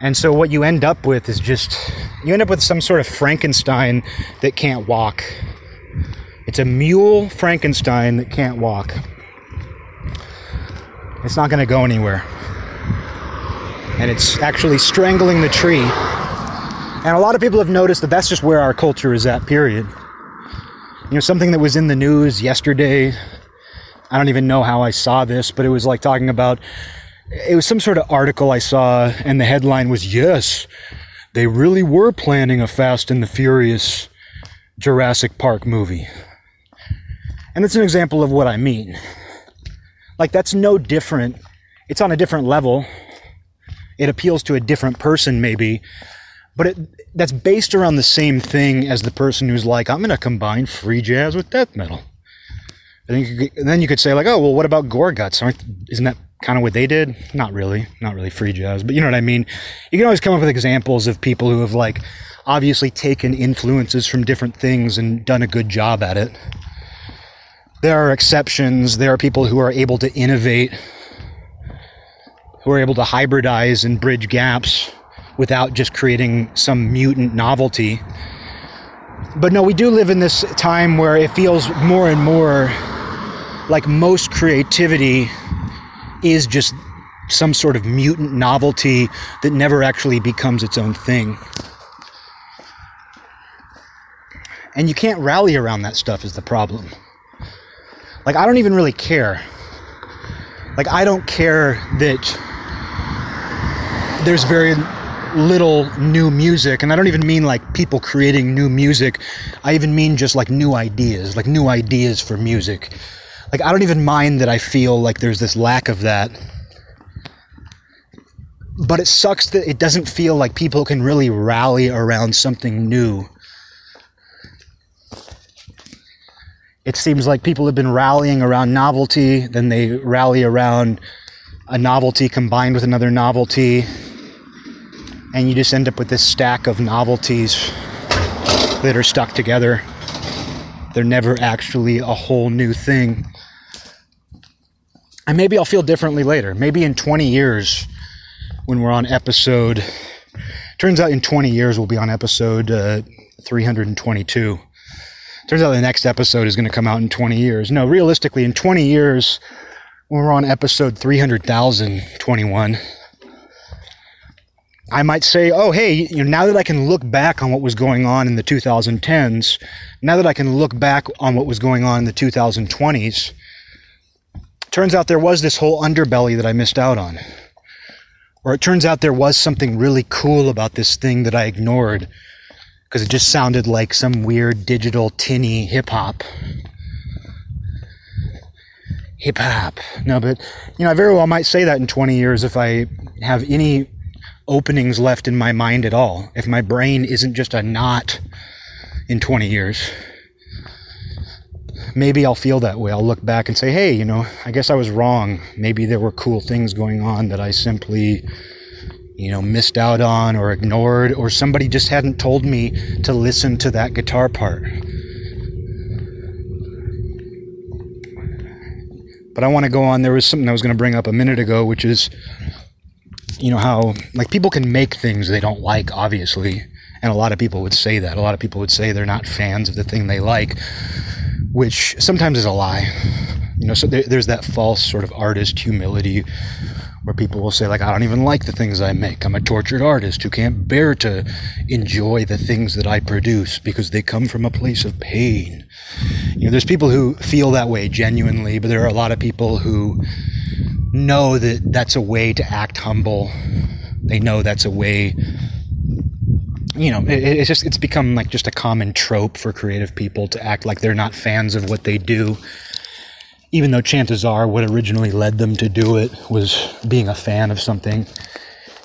S1: And so what you end up with is just, you end up with some sort of Frankenstein that can't walk. It's a mule Frankenstein that can't walk. It's not going to go anywhere. And it's actually strangling the tree. And a lot of people have noticed that that's just where our culture is at, period. You know, something that was in the news yesterday, I don't even know how I saw this, but it was like talking about it was some sort of article I saw, and the headline was Yes, they really were planning a Fast and the Furious Jurassic Park movie. And it's an example of what I mean. Like, that's no different. It's on a different level. It appeals to a different person, maybe. But it, that's based around the same thing as the person who's like, I'm going to combine free jazz with death metal. And then, you could, then you could say, like, oh, well, what about Gorguts? Aren't, isn't that kind of what they did? Not really. Not really free jazz. But you know what I mean? You can always come up with examples of people who have, like, obviously taken influences from different things and done a good job at it. There are exceptions. There are people who are able to innovate, who are able to hybridize and bridge gaps without just creating some mutant novelty. But no, we do live in this time where it feels more and more like most creativity is just some sort of mutant novelty that never actually becomes its own thing. And you can't rally around that stuff, is the problem. Like, I don't even really care. Like, I don't care that there's very little new music and i don't even mean like people creating new music. I even mean just like new ideas like new ideas for music. Like i don't even mind that i feel like there's this lack of that. But it sucks that it doesn't feel like people can really rally around something new. It seems like people have been rallying around novelty then they rally around a novelty combined with another novelty and you just end up with this stack of novelties that are stuck together. They're never actually a whole new thing. And maybe I'll feel differently later. Maybe in 20 years, when we're on episode, turns out in 20 years we'll be on episode uh, 322. Turns out the next episode is going to come out in 20 years. No, realistically, in 20 years, we're on episode 300,021, I might say, oh, hey, you know, now that I can look back on what was going on in the 2010s, now that I can look back on what was going on in the 2020s, turns out there was this whole underbelly that I missed out on. Or it turns out there was something really cool about this thing that I ignored because it just sounded like some weird digital tinny hip hop. Hip hop. No, but, you know, I very well might say that in 20 years if I have any openings left in my mind at all, if my brain isn't just a knot in 20 years, maybe I'll feel that way. I'll look back and say, hey, you know, I guess I was wrong. Maybe there were cool things going on that I simply, you know, missed out on or ignored, or somebody just hadn't told me to listen to that guitar part. But I want to go on. There was something I was going to bring up a minute ago, which is you know how like people can make things they don't like obviously. And a lot of people would say that. A lot of people would say they're not fans of the thing they like which sometimes is a lie. You know so there, there's that false sort of artist humility where people will say like i don't even like the things i make i'm a tortured artist who can't bear to enjoy the things that i produce because they come from a place of pain you know there's people who feel that way genuinely but there are a lot of people who know that that's a way to act humble. They know that's a way. You know, it, it's just it's become like just a common trope for creative people to act like they're not fans of what they do, even though chances are what originally led them to do it was being a fan of something.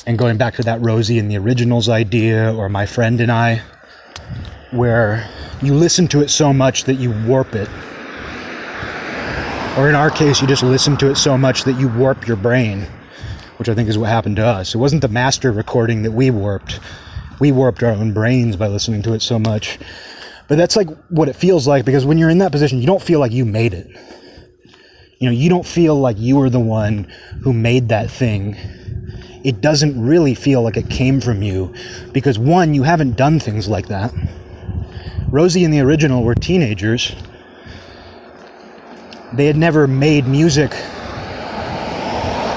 S1: And going back to that Rosie and the Originals idea, or my friend and I, where you listen to it so much that you warp it or in our case, you just listen to it so much that you warp your brain, which I think is what happened to us. It wasn't the master recording that we warped. We warped our own brains by listening to it so much. But that's like what it feels like because when you're in that position, you don't feel like you made it. You know, you don't feel like you were the one who made that thing. It doesn't really feel like it came from you because one, you haven't done things like that. Rosie and the original were teenagers. They had never made music.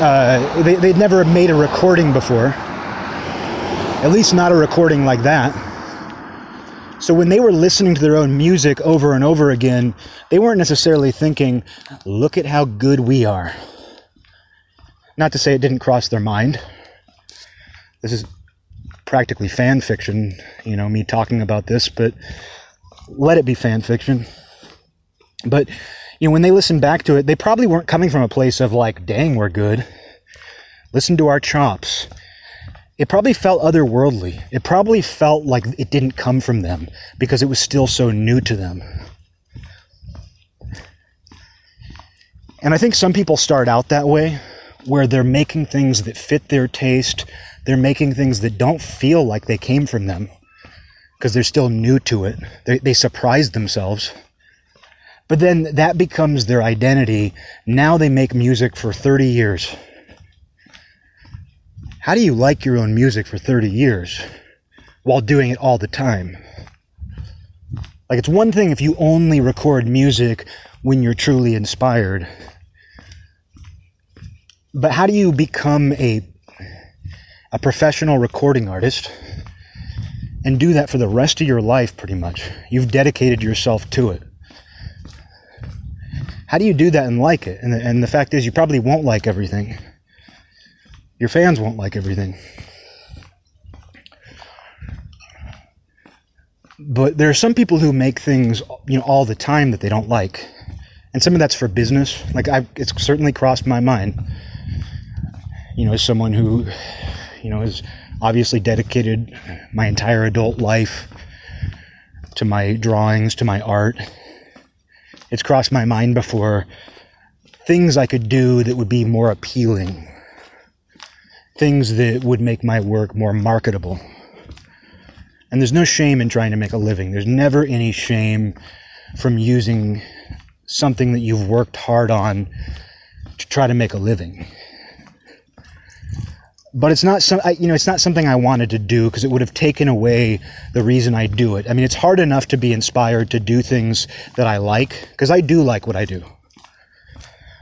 S1: Uh, they, they'd never made a recording before. At least not a recording like that. So when they were listening to their own music over and over again, they weren't necessarily thinking, look at how good we are. Not to say it didn't cross their mind. This is practically fan fiction, you know, me talking about this, but let it be fan fiction. But, you know, when they listened back to it, they probably weren't coming from a place of like, dang, we're good. Listen to our chops. It probably felt otherworldly. It probably felt like it didn't come from them because it was still so new to them. And I think some people start out that way, where they're making things that fit their taste, they're making things that don't feel like they came from them because they're still new to it. They, they surprise themselves. But then that becomes their identity. Now they make music for 30 years. How do you like your own music for 30 years while doing it all the time? Like, it's one thing if you only record music when you're truly inspired. But how do you become a, a professional recording artist and do that for the rest of your life, pretty much? You've dedicated yourself to it. How do you do that and like it? And the, and the fact is, you probably won't like everything. Your fans won't like everything. But there are some people who make things, you know, all the time that they don't like. And some of that's for business. Like I've, it's certainly crossed my mind. You know, as someone who, you know, has obviously dedicated my entire adult life to my drawings, to my art. It's crossed my mind before things I could do that would be more appealing things that would make my work more marketable. And there's no shame in trying to make a living. There's never any shame from using something that you've worked hard on to try to make a living. But it's not some, you know, it's not something I wanted to do because it would have taken away the reason I do it. I mean, it's hard enough to be inspired to do things that I like because I do like what I do.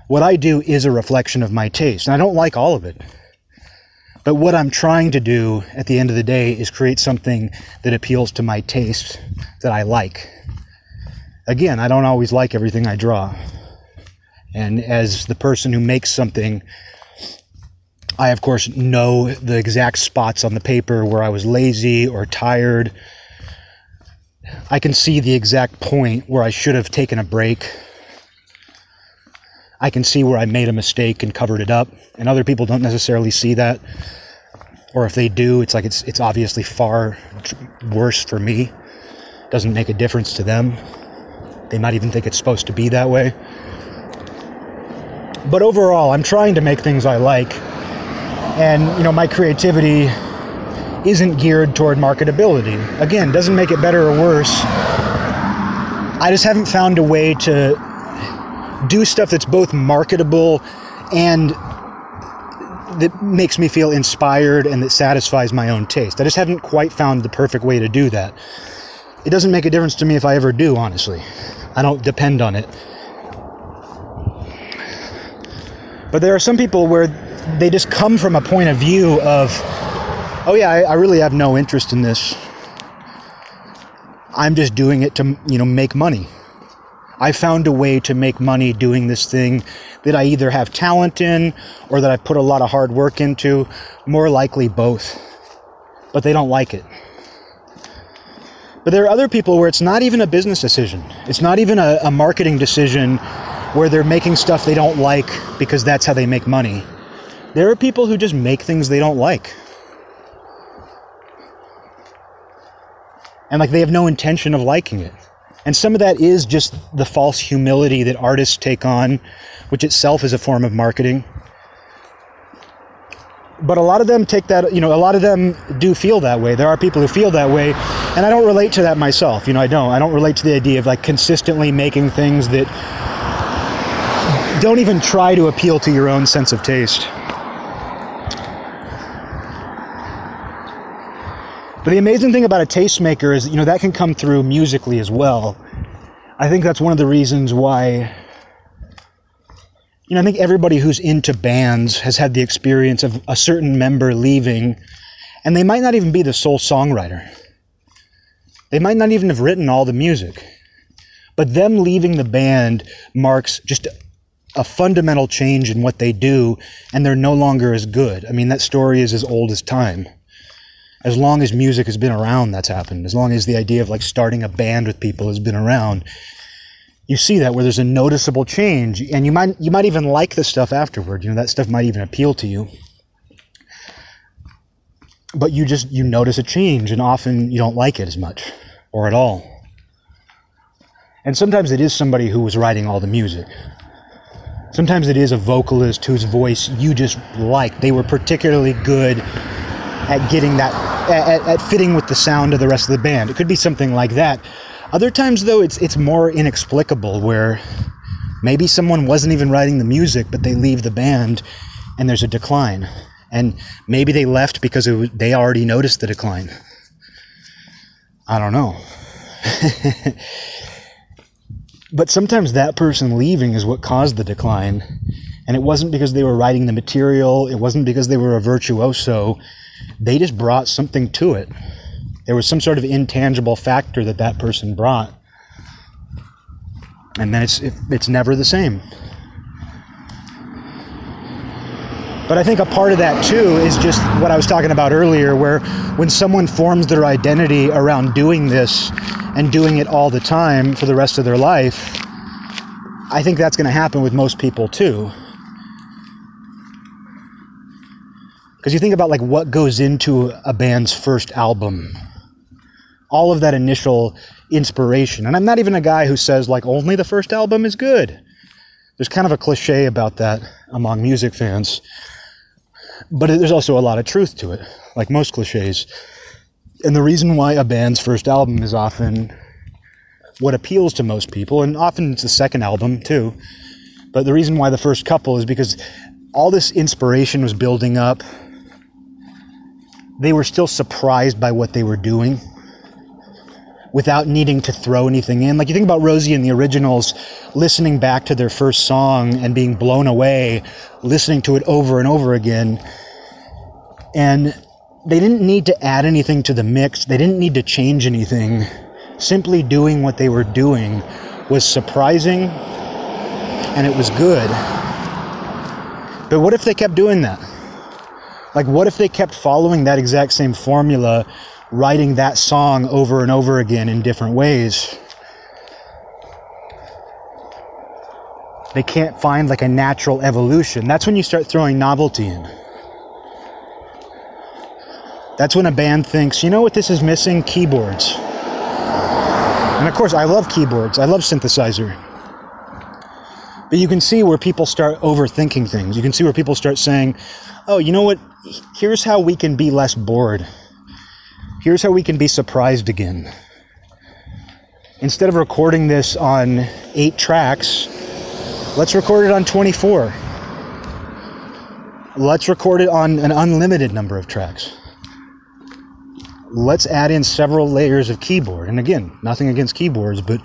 S1: What I do is a reflection of my taste, and I don't like all of it. But what I'm trying to do at the end of the day is create something that appeals to my taste that I like. Again, I don't always like everything I draw. And as the person who makes something, I of course know the exact spots on the paper where I was lazy or tired. I can see the exact point where I should have taken a break. I can see where I made a mistake and covered it up, and other people don't necessarily see that. Or if they do, it's like it's it's obviously far worse for me. Doesn't make a difference to them. They might even think it's supposed to be that way. But overall, I'm trying to make things I like. And, you know, my creativity isn't geared toward marketability. Again, doesn't make it better or worse. I just haven't found a way to do stuff that's both marketable and that makes me feel inspired and that satisfies my own taste. I just haven't quite found the perfect way to do that. It doesn't make a difference to me if I ever do, honestly. I don't depend on it. But there are some people where they just come from a point of view of, oh yeah, I, I really have no interest in this. I'm just doing it to, you know, make money. I found a way to make money doing this thing that I either have talent in or that I've put a lot of hard work into. More likely both. But they don't like it. But there are other people where it's not even a business decision. It's not even a, a marketing decision where they're making stuff they don't like because that's how they make money. There are people who just make things they don't like. And like they have no intention of liking it. And some of that is just the false humility that artists take on, which itself is a form of marketing. but a lot of them take that you know a lot of them do feel that way. There are people who feel that way and i don't relate to that myself you know i don't. I don't relate to the idea of like consistently making things that don't even try to appeal to your own sense of taste but the amazing thing about a tastemaker is you know that can come through musically as well i think that's one of the reasons why you know, I think everybody who's into bands has had the experience of a certain member leaving, and they might not even be the sole songwriter. They might not even have written all the music. But them leaving the band marks just a fundamental change in what they do, and they're no longer as good. I mean, that story is as old as time. As long as music has been around, that's happened. As long as the idea of like starting a band with people has been around, you see that where there's a noticeable change and you might you might even like the stuff afterward. You know that stuff might even appeal to you. But you just you notice a change and often you don't like it as much or at all. And sometimes it is somebody who was writing all the music. Sometimes it is a vocalist whose voice you just like. They were particularly good at getting that at, at fitting with the sound of the rest of the band it could be something like that other times, though, it's it's more inexplicable, where maybe someone wasn't even writing the music, but they leave the band, and there's a decline, and maybe they left because was, they already noticed the decline. I don't know. but sometimes that person leaving is what caused the decline. And it wasn't because they were writing the material, it wasn't because they were a virtuoso. They just brought something to it. There was some sort of intangible factor that that person brought. And then it's, it, it's never the same. But I think a part of that too is just what I was talking about earlier, where when someone forms their identity around doing this and doing it all the time for the rest of their life, I think that's going to happen with most people too. Because you think about like what goes into a band's first album all of that initial inspiration. And I'm not even a guy who says, like, only the first album is good. There's kind of a cliche about that among music fans. But there's also a lot of truth to it, like most cliches. And the reason why a band's first album is often what appeals to most people, and often it's the second album too. But the reason why the first couple is because all this inspiration was building up. They were still surprised by what they were doing without needing to throw anything in. Like you think about Rosie and the originals listening back to their first song and being blown away, listening to it over and over again. And they didn't need to add anything to the mix, they didn't need to change anything. Simply doing what they were doing was surprising and it was good. But what if they kept doing that? Like, what if they kept following that exact same formula writing that song over and over again in different ways. They can't find like a natural evolution. That's when you start throwing novelty in. That's when a band thinks, you know what this is missing? Keyboards. And of course, I love keyboards, I love synthesizer. But you can see where people start overthinking things. You can see where people start saying, oh, you know what? Here's how we can be less bored. Here's how we can be surprised again. Instead of recording this on eight tracks, let's record it on 24. Let's record it on an unlimited number of tracks. Let's add in several layers of keyboard. And again, nothing against keyboards, but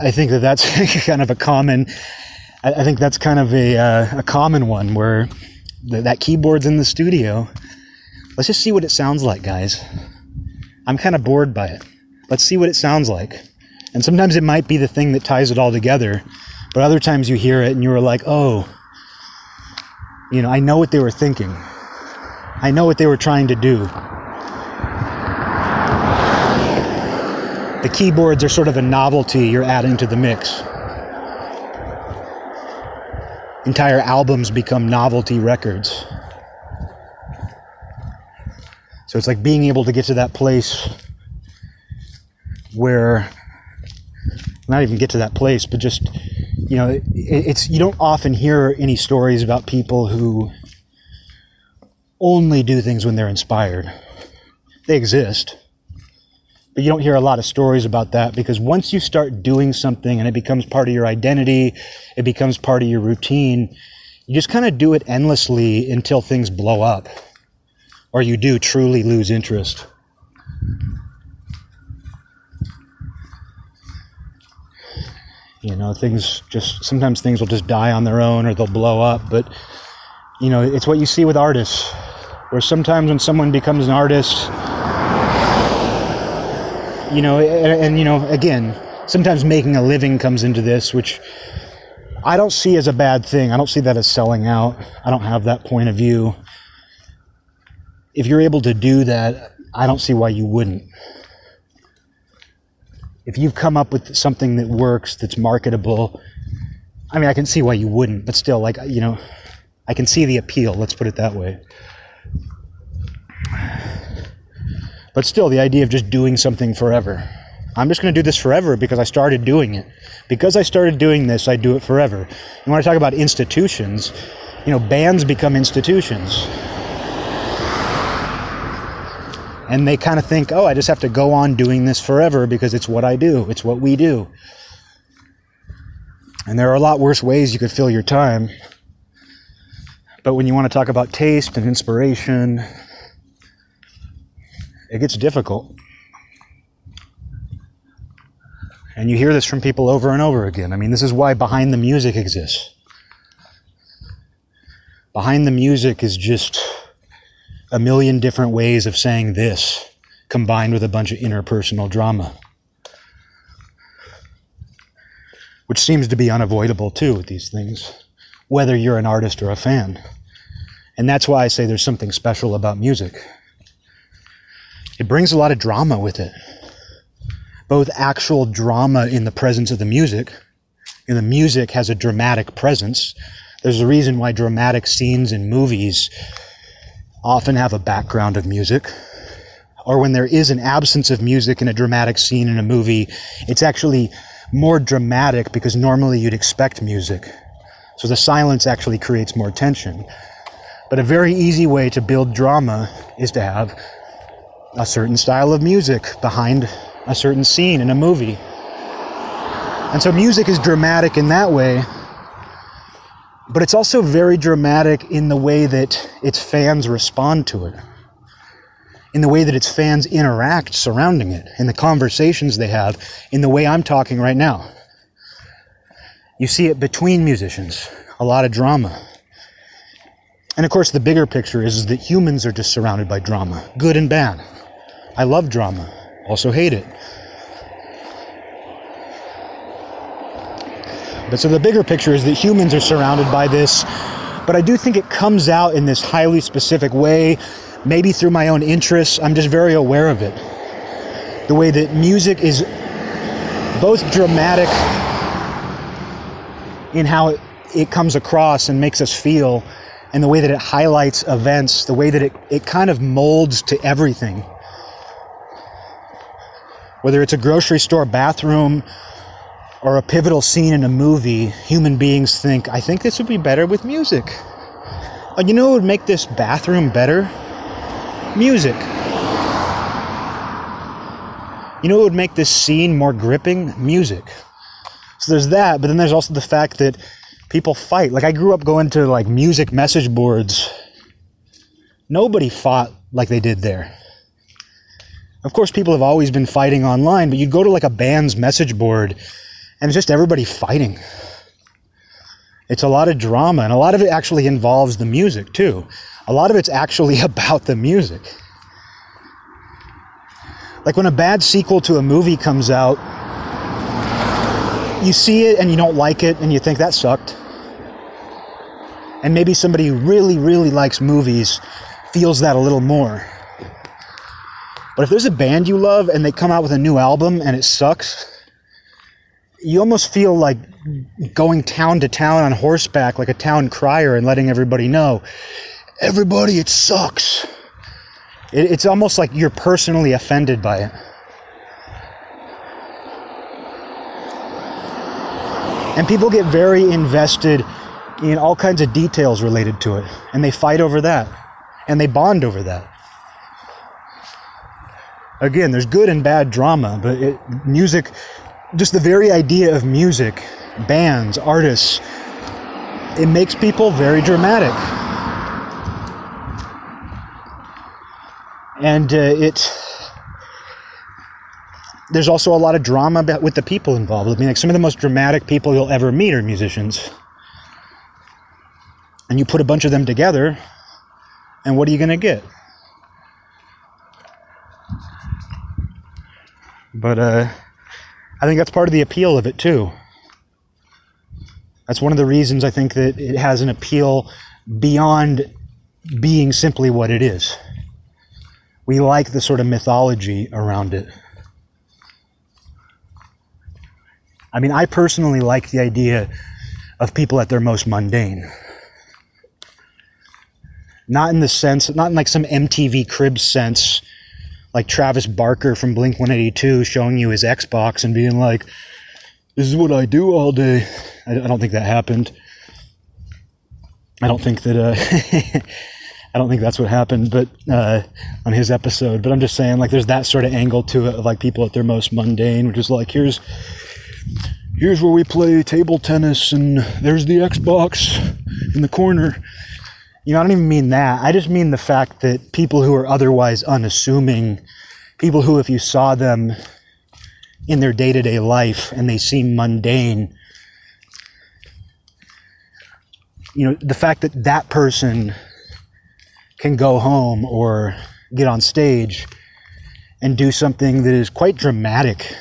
S1: I think that that's kind of a common. I think that's kind of a, uh, a common one where that keyboard's in the studio Let's just see what it sounds like, guys. I'm kind of bored by it. Let's see what it sounds like. And sometimes it might be the thing that ties it all together, but other times you hear it and you are like, oh, you know, I know what they were thinking. I know what they were trying to do. The keyboards are sort of a novelty you're adding to the mix. Entire albums become novelty records. So it's like being able to get to that place where not even get to that place, but just you know, it, it's you don't often hear any stories about people who only do things when they're inspired. They exist. But you don't hear a lot of stories about that because once you start doing something and it becomes part of your identity, it becomes part of your routine, you just kind of do it endlessly until things blow up or you do truly lose interest. You know, things just sometimes things will just die on their own or they'll blow up, but you know, it's what you see with artists. Where sometimes when someone becomes an artist, you know, and, and you know, again, sometimes making a living comes into this, which I don't see as a bad thing. I don't see that as selling out. I don't have that point of view. If you're able to do that, I don't see why you wouldn't if you've come up with something that works, that's marketable, I mean, I can see why you wouldn't, but still, like, you know, I can see the appeal, let's put it that way. But still, the idea of just doing something forever. I'm just going to do this forever because I started doing it. Because I started doing this, I do it forever. And when I talk about institutions, you know, bands become institutions and they kind of think, oh, I just have to go on doing this forever because it's what I do, it's what we do. And there are a lot worse ways you could fill your time. But when you want to talk about taste and inspiration, it gets difficult. And you hear this from people over and over again. I mean, this is why Behind the Music exists. Behind the Music is just a million different ways of saying this combined with a bunch of interpersonal drama. Which seems to be unavoidable too with these things, whether you're an artist or a fan. And that's why I say there's something special about music. It brings a lot of drama with it. Both actual drama in the presence of the music, and the music has a dramatic presence. There's a reason why dramatic scenes in movies often have a background of music. Or when there is an absence of music in a dramatic scene in a movie, it's actually more dramatic because normally you'd expect music. So the silence actually creates more tension. But a very easy way to build drama is to have a certain style of music behind a certain scene in a movie. And so music is dramatic in that way, but it's also very dramatic in the way that its fans respond to it, in the way that its fans interact surrounding it, in the conversations they have, in the way I'm talking right now. You see it between musicians, a lot of drama. And of course, the bigger picture is, is that humans are just surrounded by drama, good and bad. I love drama, also hate it. But so the bigger picture is that humans are surrounded by this, but I do think it comes out in this highly specific way, maybe through my own interests. I'm just very aware of it. The way that music is both dramatic in how it, it comes across and makes us feel, and the way that it highlights events, the way that it, it kind of molds to everything. Whether it's a grocery store bathroom, or a pivotal scene in a movie, human beings think, I think this would be better with music. Uh, you know what would make this bathroom better? Music. You know what would make this scene more gripping? Music. So there's that, but then there's also the fact that people fight. Like I grew up going to like music message boards. Nobody fought like they did there. Of course, people have always been fighting online, but you'd go to like a band's message board and it's just everybody fighting. It's a lot of drama, and a lot of it actually involves the music too. A lot of it's actually about the music. Like when a bad sequel to a movie comes out, you see it and you don't like it, and you think that sucked. And maybe somebody who really, really likes movies feels that a little more. But if there's a band you love and they come out with a new album and it sucks, you almost feel like going town to town on horseback like a town crier and letting everybody know everybody it sucks it, it's almost like you're personally offended by it and people get very invested in all kinds of details related to it and they fight over that and they bond over that. Again, there's good and bad drama, but it, music, just the very idea of music, bands, artists, it makes people very dramatic. And uh, it there's also a lot of drama with the people involved. I mean, like some of the most dramatic people you'll ever meet are musicians. And you put a bunch of them together, and what are you going to get? But uh, I think that's part of the appeal of it too. That's one of the reasons I think that it has an appeal beyond being simply what it is. We like the sort of mythology around it. I mean, I personally like the idea of people at their most mundane. Not in the sense, not in like some MTV crib sense like Travis Barker from Blink 182 showing you his Xbox and being like, this is what I do all day. I, don't think that happened. I don't think that, uh, I don't think that's what happened, but, uh, on his episode, but I'm just saying, like, there's that sort of angle to it of like people at their most mundane, which is like, here's, here's where we play table tennis and there's the Xbox in the corner you know, I don't even mean that. I just mean the fact that people who are otherwise unassuming, people who, if you saw them in their day to day life and they seem mundane, you know, the fact that that person can go home or get on stage and do something that is quite dramatic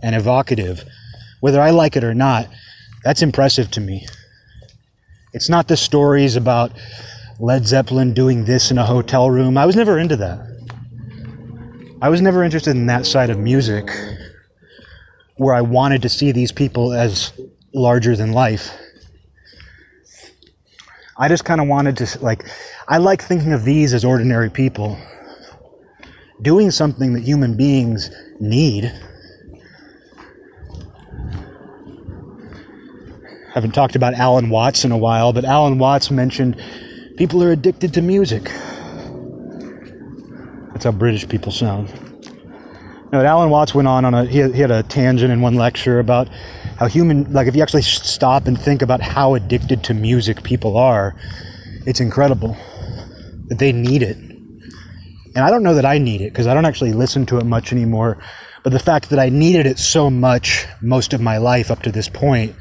S1: and evocative, whether I like it or not, that's impressive to me. It's not the stories about Led Zeppelin doing this in a hotel room. I was never into that. I was never interested in that side of music where I wanted to see these people as larger than life. I just kind of wanted to, like, I like thinking of these as ordinary people doing something that human beings need haven't talked about Alan Watts in a while, but Alan Watts mentioned people are addicted to music. That's how British people sound. Now, Alan Watts went on on a he had, he had a tangent in one lecture about how human like if you actually stop and think about how addicted to music people are, it's incredible that they need it. And I don't know that I need it because I don't actually listen to it much anymore. But the fact that I needed it so much most of my life up to this point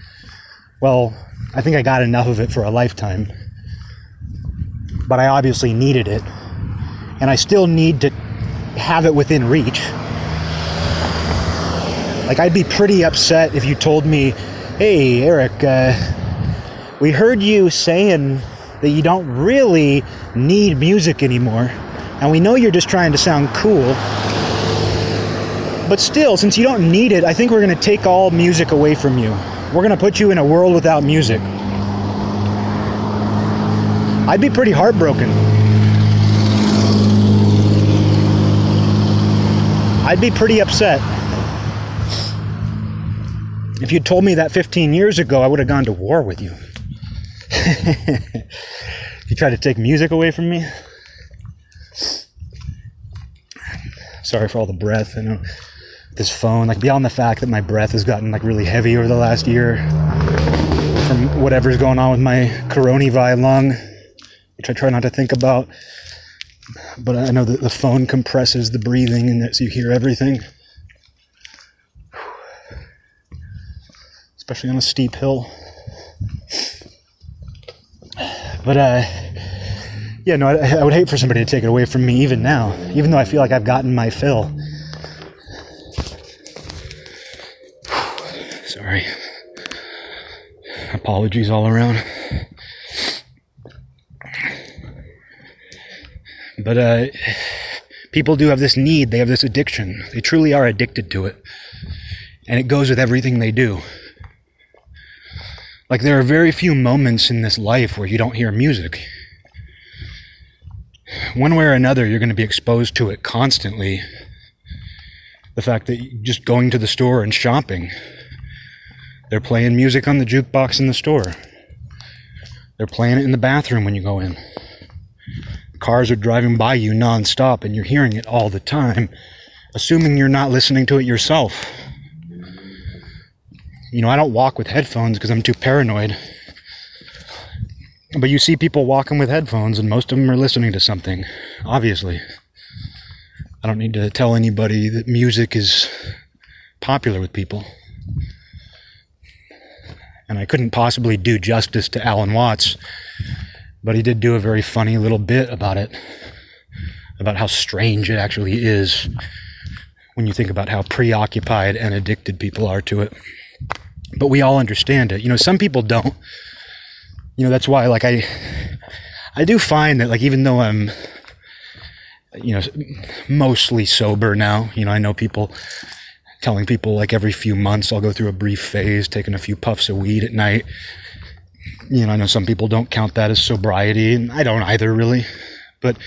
S1: well, I think I got enough of it for a lifetime. But I obviously needed it. And I still need to have it within reach. Like, I'd be pretty upset if you told me, hey, Eric, uh, we heard you saying that you don't really need music anymore. And we know you're just trying to sound cool. But still, since you don't need it, I think we're going to take all music away from you. We're going to put you in a world without music. I'd be pretty heartbroken. I'd be pretty upset. If you'd told me that 15 years ago, I would have gone to war with you. you tried to take music away from me? Sorry for all the breath. I know this phone, like beyond the fact that my breath has gotten like really heavy over the last year from whatever's going on with my coronavirus lung, which I try not to think about. But I know that the phone compresses the breathing and that so you hear everything. Especially on a steep hill. But uh yeah, no, I, I would hate for somebody to take it away from me even now, even though I feel like I've gotten my fill. Sorry. Apologies all around. But uh, people do have this need, they have this addiction. They truly are addicted to it. And it goes with everything they do. Like, there are very few moments in this life where you don't hear music. One way or another, you're going to be exposed to it constantly. The fact that just going to the store and shopping, they're playing music on the jukebox in the store. They're playing it in the bathroom when you go in. Cars are driving by you nonstop and you're hearing it all the time, assuming you're not listening to it yourself. You know, I don't walk with headphones because I'm too paranoid. But you see people walking with headphones, and most of them are listening to something, obviously. I don't need to tell anybody that music is popular with people. And I couldn't possibly do justice to Alan Watts, but he did do a very funny little bit about it, about how strange it actually is when you think about how preoccupied and addicted people are to it. But we all understand it. You know, some people don't. You know, that's why, like, I, I do find that, like, even though I'm, you know, mostly sober now, you know, I know people telling people like every few months I'll go through a brief phase, taking a few puffs of weed at night. You know, I know some people don't count that as sobriety, and I don't either really. But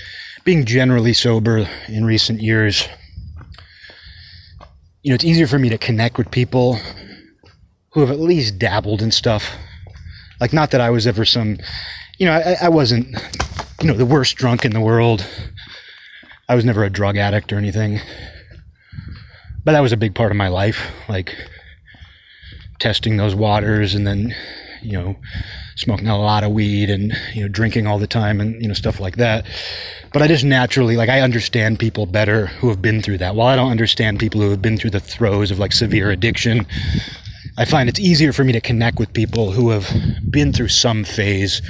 S1: being generally sober in recent years, you know, it's easier for me to connect with people who have at least dabbled in stuff. Like, not that I was ever some, you know, I, I wasn't, you know, the worst drunk in the world. I was never a drug addict or anything but that was a big part of my life, like testing those waters and then, you know, smoking a lot of weed and, you know, drinking all the time and, you know, stuff like that. But I just naturally, like, I understand people better who have been through that. While I don't understand people who have been through the throes of like severe addiction, I find it's easier for me to connect with people who have been through some phase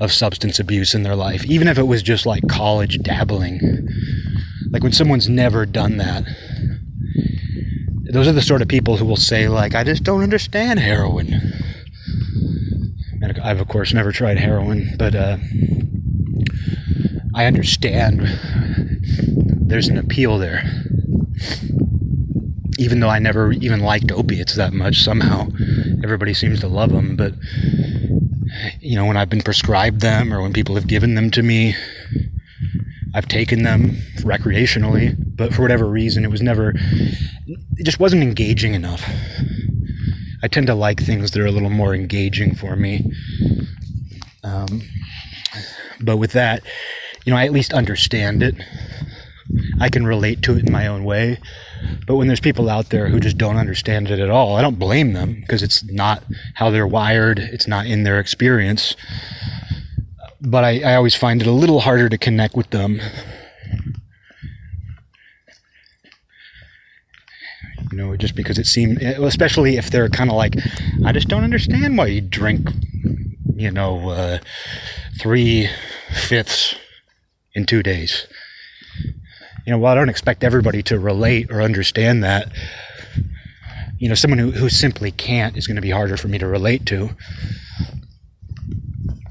S1: of substance abuse in their life, even if it was just like college dabbling. Like when someone's never done that, those are the sort of people who will say like i just don't understand heroin. And i've of course never tried heroin but uh, i understand there's an appeal there. Even though i never even liked opiates that much somehow everybody seems to love them but you know when i've been prescribed them or when people have given them to me I've taken them recreationally, but for whatever reason, it was never, it just wasn't engaging enough. I tend to like things that are a little more engaging for me. Um, but with that, you know, I at least understand it. I can relate to it in my own way. But when there's people out there who just don't understand it at all, I don't blame them because it's not how they're wired, it's not in their experience but I, I always find it a little harder to connect with them. You know, just because it seemed, especially if they're kind of like, I just don't understand why you drink, you know, uh, three fifths in two days. You know, well, I don't expect everybody to relate or understand that. You know, someone who, who simply can't is going to be harder for me to relate to.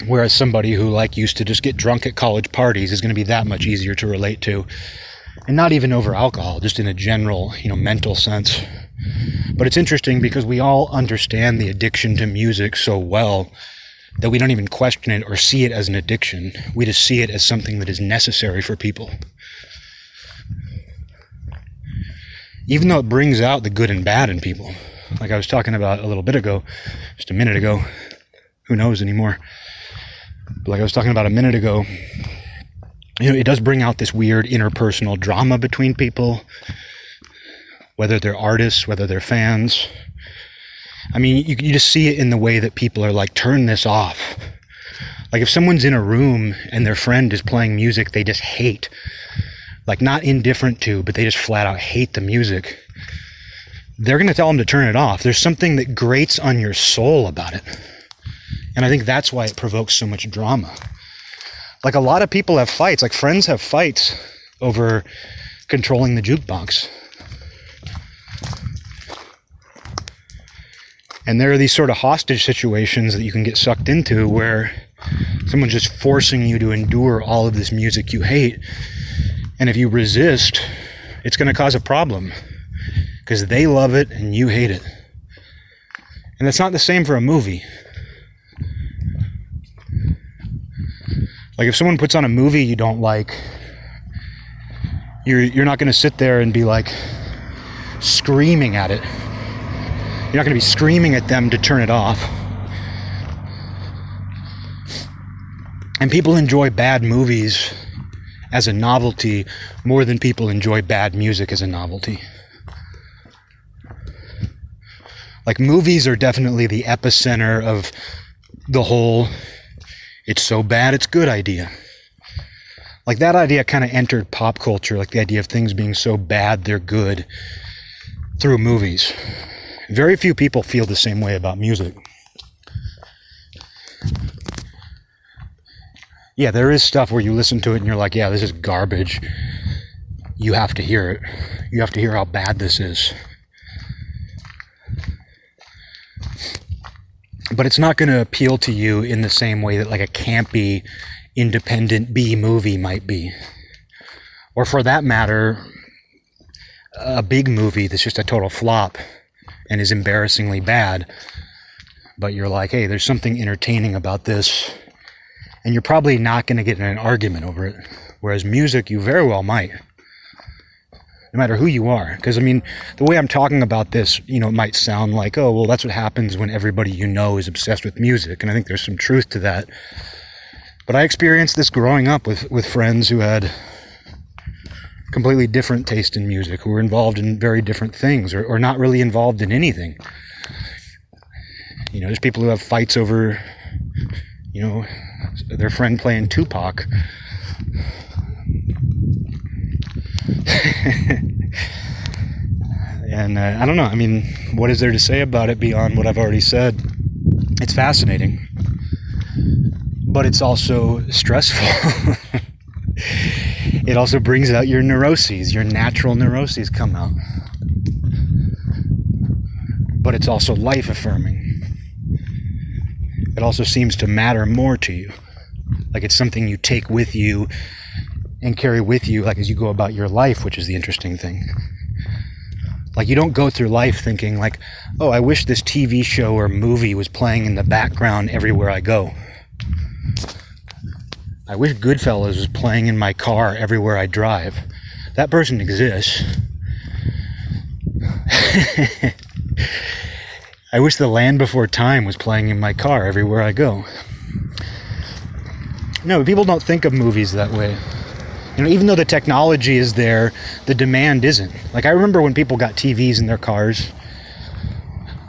S1: Whereas somebody who like used to just get drunk at college parties is going to be that much easier to relate to. And not even over alcohol, just in a general, you know, mental sense. But it's interesting because we all understand the addiction to music so well that we don't even question it or see it as an addiction. We just see it as something that is necessary for people. Even though it brings out the good and bad in people. Like I was talking about a little bit ago, just a minute ago. Who knows anymore? But like I was talking about a minute ago, you know, it does bring out this weird interpersonal drama between people, whether they're artists, whether they're fans. I mean, you, you just see it in the way that people are like, turn this off. Like if someone's in a room and their friend is playing music they just hate, like not indifferent to, but they just flat out hate the music, they're going to tell them to turn it off. There's something that grates on your soul about it. And I think that's why it provokes so much drama. Like a lot of people have fights, like friends have fights over controlling the jukebox. And there are these sort of hostage situations that you can get sucked into where someone's just forcing you to endure all of this music you hate. And if you resist, it's going to cause a problem because they love it and you hate it. And it's not the same for a movie. Like if someone puts on a movie you don't like, you're you're not going to sit there and be like screaming at it. You're not going to be screaming at them to turn it off. And people enjoy bad movies as a novelty more than people enjoy bad music as a novelty. Like movies are definitely the epicenter of the whole it's so bad it's good idea. Like that idea kind of entered pop culture, like the idea of things being so bad they're good through movies. Very few people feel the same way about music. Yeah, there is stuff where you listen to it and you're like, yeah, this is garbage. You have to hear it. You have to hear how bad this is. But it's not going to appeal to you in the same way that like a campy independent B movie might be. Or for that matter, a big movie that's just a total flop and is embarrassingly bad. But you're like, hey, there's something entertaining about this. And you're probably not going to get in an argument over it. Whereas music, you very well might. No matter who you are. Because, I mean, the way I'm talking about this, you know, it might sound like, oh, well, that's what happens when everybody you know is obsessed with music. And I think there's some truth to that. But I experienced this growing up with, with friends who had completely different taste in music, who were involved in very different things or, or not really involved in anything. You know, there's people who have fights over, you know, their friend playing Tupac. and uh, I don't know. I mean, what is there to say about it beyond what I've already said? It's fascinating but it's also stressful. it also brings out your neuroses, your natural neuroses come out. But it's also life affirming. It also seems to matter more to you. Like it's something you take with you and carry with you, like as you go about your life, which is the interesting thing. Like you don't go through life thinking like, oh, I wish this TV show or movie was playing in the background everywhere I go. I wish Goodfellas was playing in my car everywhere I drive. That person exists. I wish The Land Before Time was playing in my car everywhere I go. No, people don't think of movies that way. You know, even though the technology is there, the demand isn't. Like I remember when people got TVs in their cars.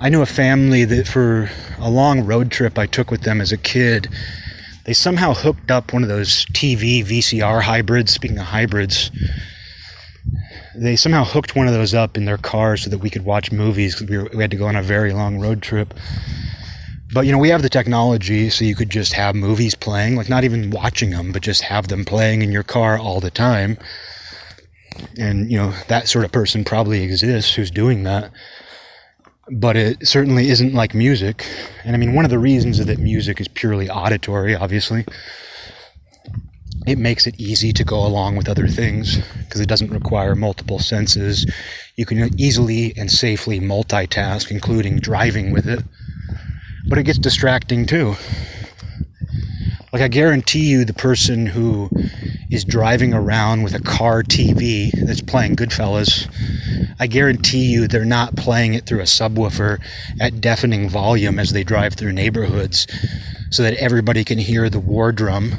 S1: I knew a family that for a long road trip I took with them as a kid, they somehow hooked up one of those TV VCR hybrids. Speaking of hybrids, they somehow hooked one of those up in their car so that we could watch movies because we, we had to go on a very long road trip. But you know, we have the technology so you could just have movies playing, like not even watching them, but just have them playing in your car all the time. And you know, that sort of person probably exists who's doing that but it certainly isn't like music. And I mean, one of the reasons that music is purely auditory, obviously, it makes it easy to go along with other things because it doesn't require multiple senses. You can easily and safely multitask, including driving with it. But it gets distracting too. Like, I guarantee you, the person who is driving around with a car TV that's playing Goodfellas, I guarantee you they're not playing it through a subwoofer at deafening volume as they drive through neighborhoods so that everybody can hear the war drum.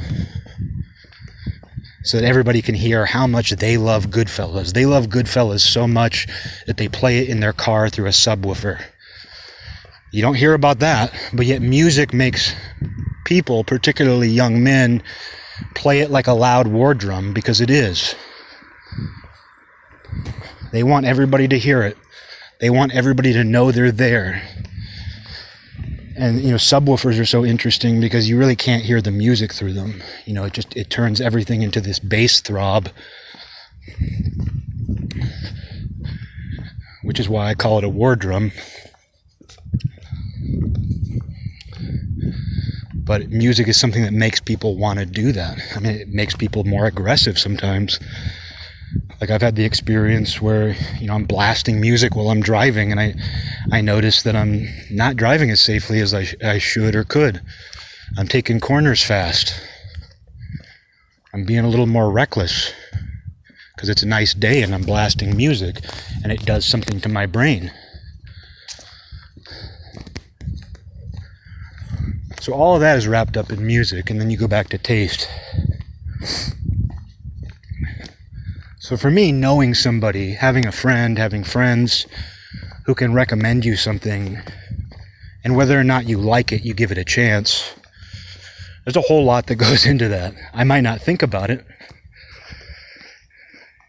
S1: So that everybody can hear how much they love Goodfellas. They love Goodfellas so much that they play it in their car through a subwoofer. You don't hear about that, but yet music makes people, particularly young men, play it like a loud war drum because it is. They want everybody to hear it. They want everybody to know they're there. And you know, subwoofers are so interesting because you really can't hear the music through them. You know, it just it turns everything into this bass throb. Which is why I call it a war drum. But music is something that makes people want to do that. I mean, it makes people more aggressive sometimes. Like I've had the experience where you know I'm blasting music while I'm driving, and I I notice that I'm not driving as safely as I, sh- I should or could. I'm taking corners fast. I'm being a little more reckless because it's a nice day and I'm blasting music, and it does something to my brain. So all of that is wrapped up in music, and then you go back to taste. So for me, knowing somebody, having a friend, having friends who can recommend you something, and whether or not you like it, you give it a chance. There's a whole lot that goes into that. I might not think about it.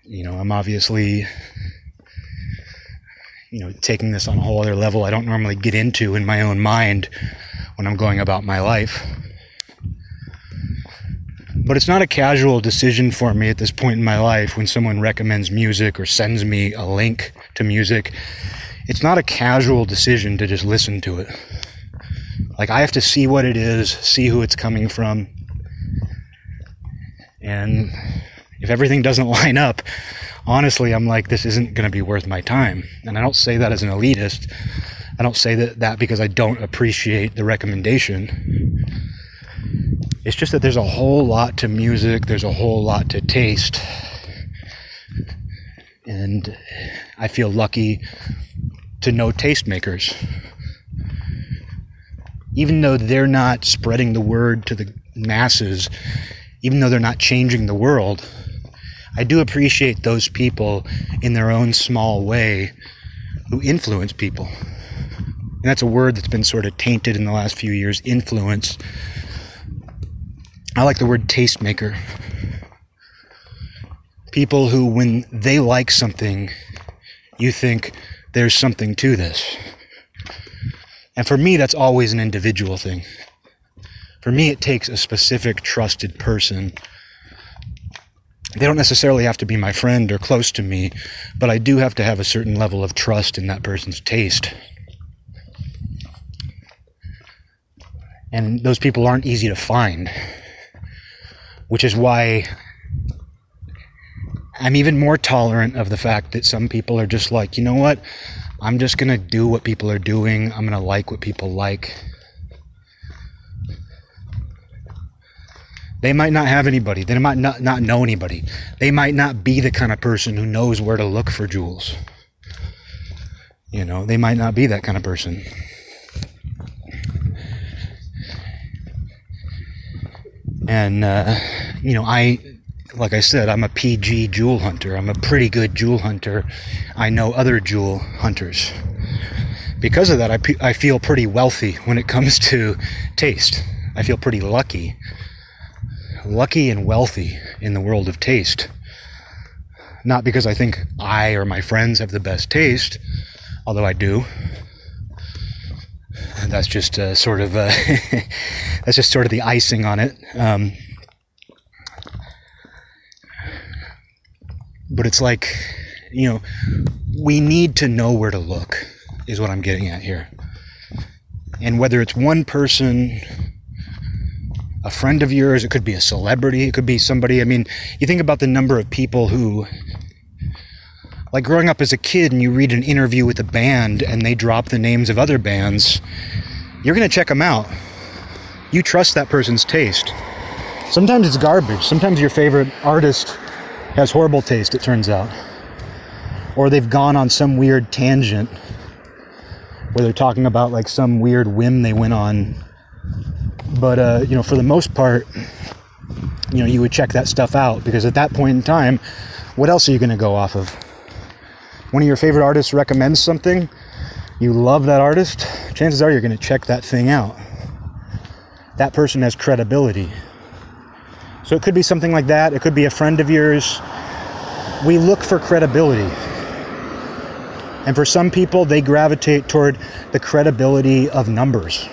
S1: You know, I'm obviously, you know, taking this on a whole other level I don't normally get into in my own mind when I'm going about my life. But it's not a casual decision for me at this point in my life when someone recommends music or sends me a link to music. It's not a casual decision to just listen to it. Like, I have to see what it is, see who it's coming from. And if everything doesn't line up, honestly, I'm like, this isn't going to be worth my time. And I don't say that as an elitist. I don't say that, that because I don't appreciate the recommendation. It's just that there's a whole lot to music, there's a whole lot to taste. And I feel lucky to know tastemakers. Even though they're not spreading the word to the masses, even though they're not changing the world, I do appreciate those people in their own small way who influence people. And that's a word that's been sort of tainted in the last few years influence. I like the word tastemaker. People who, when they like something, you think there's something to this. And for me, that's always an individual thing. For me, it takes a specific trusted person. They don't necessarily have to be my friend or close to me, but I do have to have a certain level of trust in that person's taste. And those people aren't easy to find which is why I'm even more tolerant of the fact that some people are just like, you know what? I'm just going to do what people are doing. I'm going to like what people like. They might not have anybody. They might not, not know anybody. They might not be the kind of person who knows where to look for jewels. You know, they might not be that kind of person. And, uh, you know, I, like I said, I'm a PG jewel hunter. I'm a pretty good jewel hunter. I know other jewel hunters. Because of that, I, I feel pretty wealthy when it comes to taste. I feel pretty lucky. Lucky and wealthy in the world of taste. Not because I think I or my friends have the best taste, although I do. That's just uh, sort of uh, that's just sort of the icing on it. Um, but it's like, you know, we need to know where to look, is what I'm getting at here. And whether it's one person, a friend of yours, it could be a celebrity, it could be somebody. I mean, you think about the number of people who, like growing up as a kid and you read an interview with a band and they drop the names of other bands, you're going to check them out. You trust that person's taste. Sometimes it's garbage. Sometimes your favorite artist has horrible taste, it turns out. Or they've gone on some weird tangent where they're talking about like some weird whim they went on. But, uh, you know, for the most part, you know, you would check that stuff out because at that point in time, what else are you going to go off of? One of your favorite artists recommends something, you love that artist, chances are you're going to check that thing out. That person has credibility. So it could be something like that. It could be a friend of yours. We look for credibility. And for some people, they gravitate toward the credibility of numbers.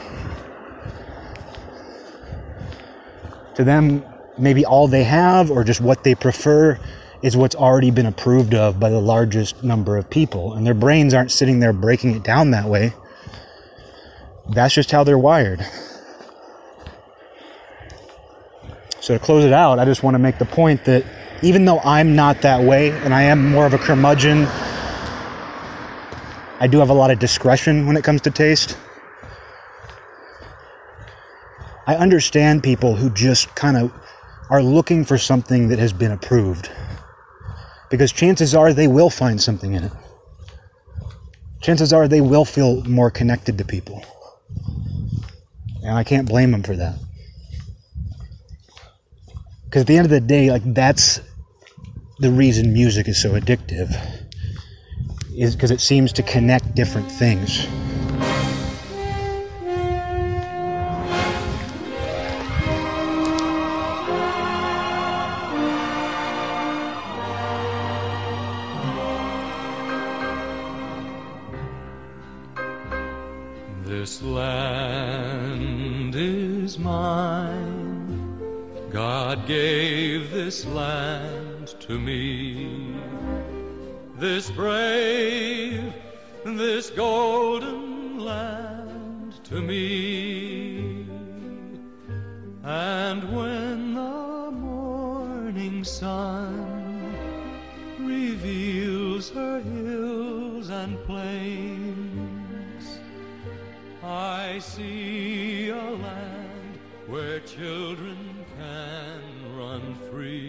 S1: To them, maybe all they have or just what they prefer is what's already been approved of by the largest number of people. And their brains aren't sitting there breaking it down that way that's just how they're wired. So to close it out, I just want to make the point that even though I'm not that way and I am more of a curmudgeon, I do have a lot of discretion when it comes to taste. I understand people who just kind of are looking for something that has been approved. Because chances are they will find something in it. Chances are they will feel more connected to people. And I can't blame them for that. Because at the end of the day, like that's the reason music is so addictive is because it seems to connect different things.
S2: This land to me. This brave, this golden land to me. And when the morning sun reveals her hills and plains, I see a land where children can run free.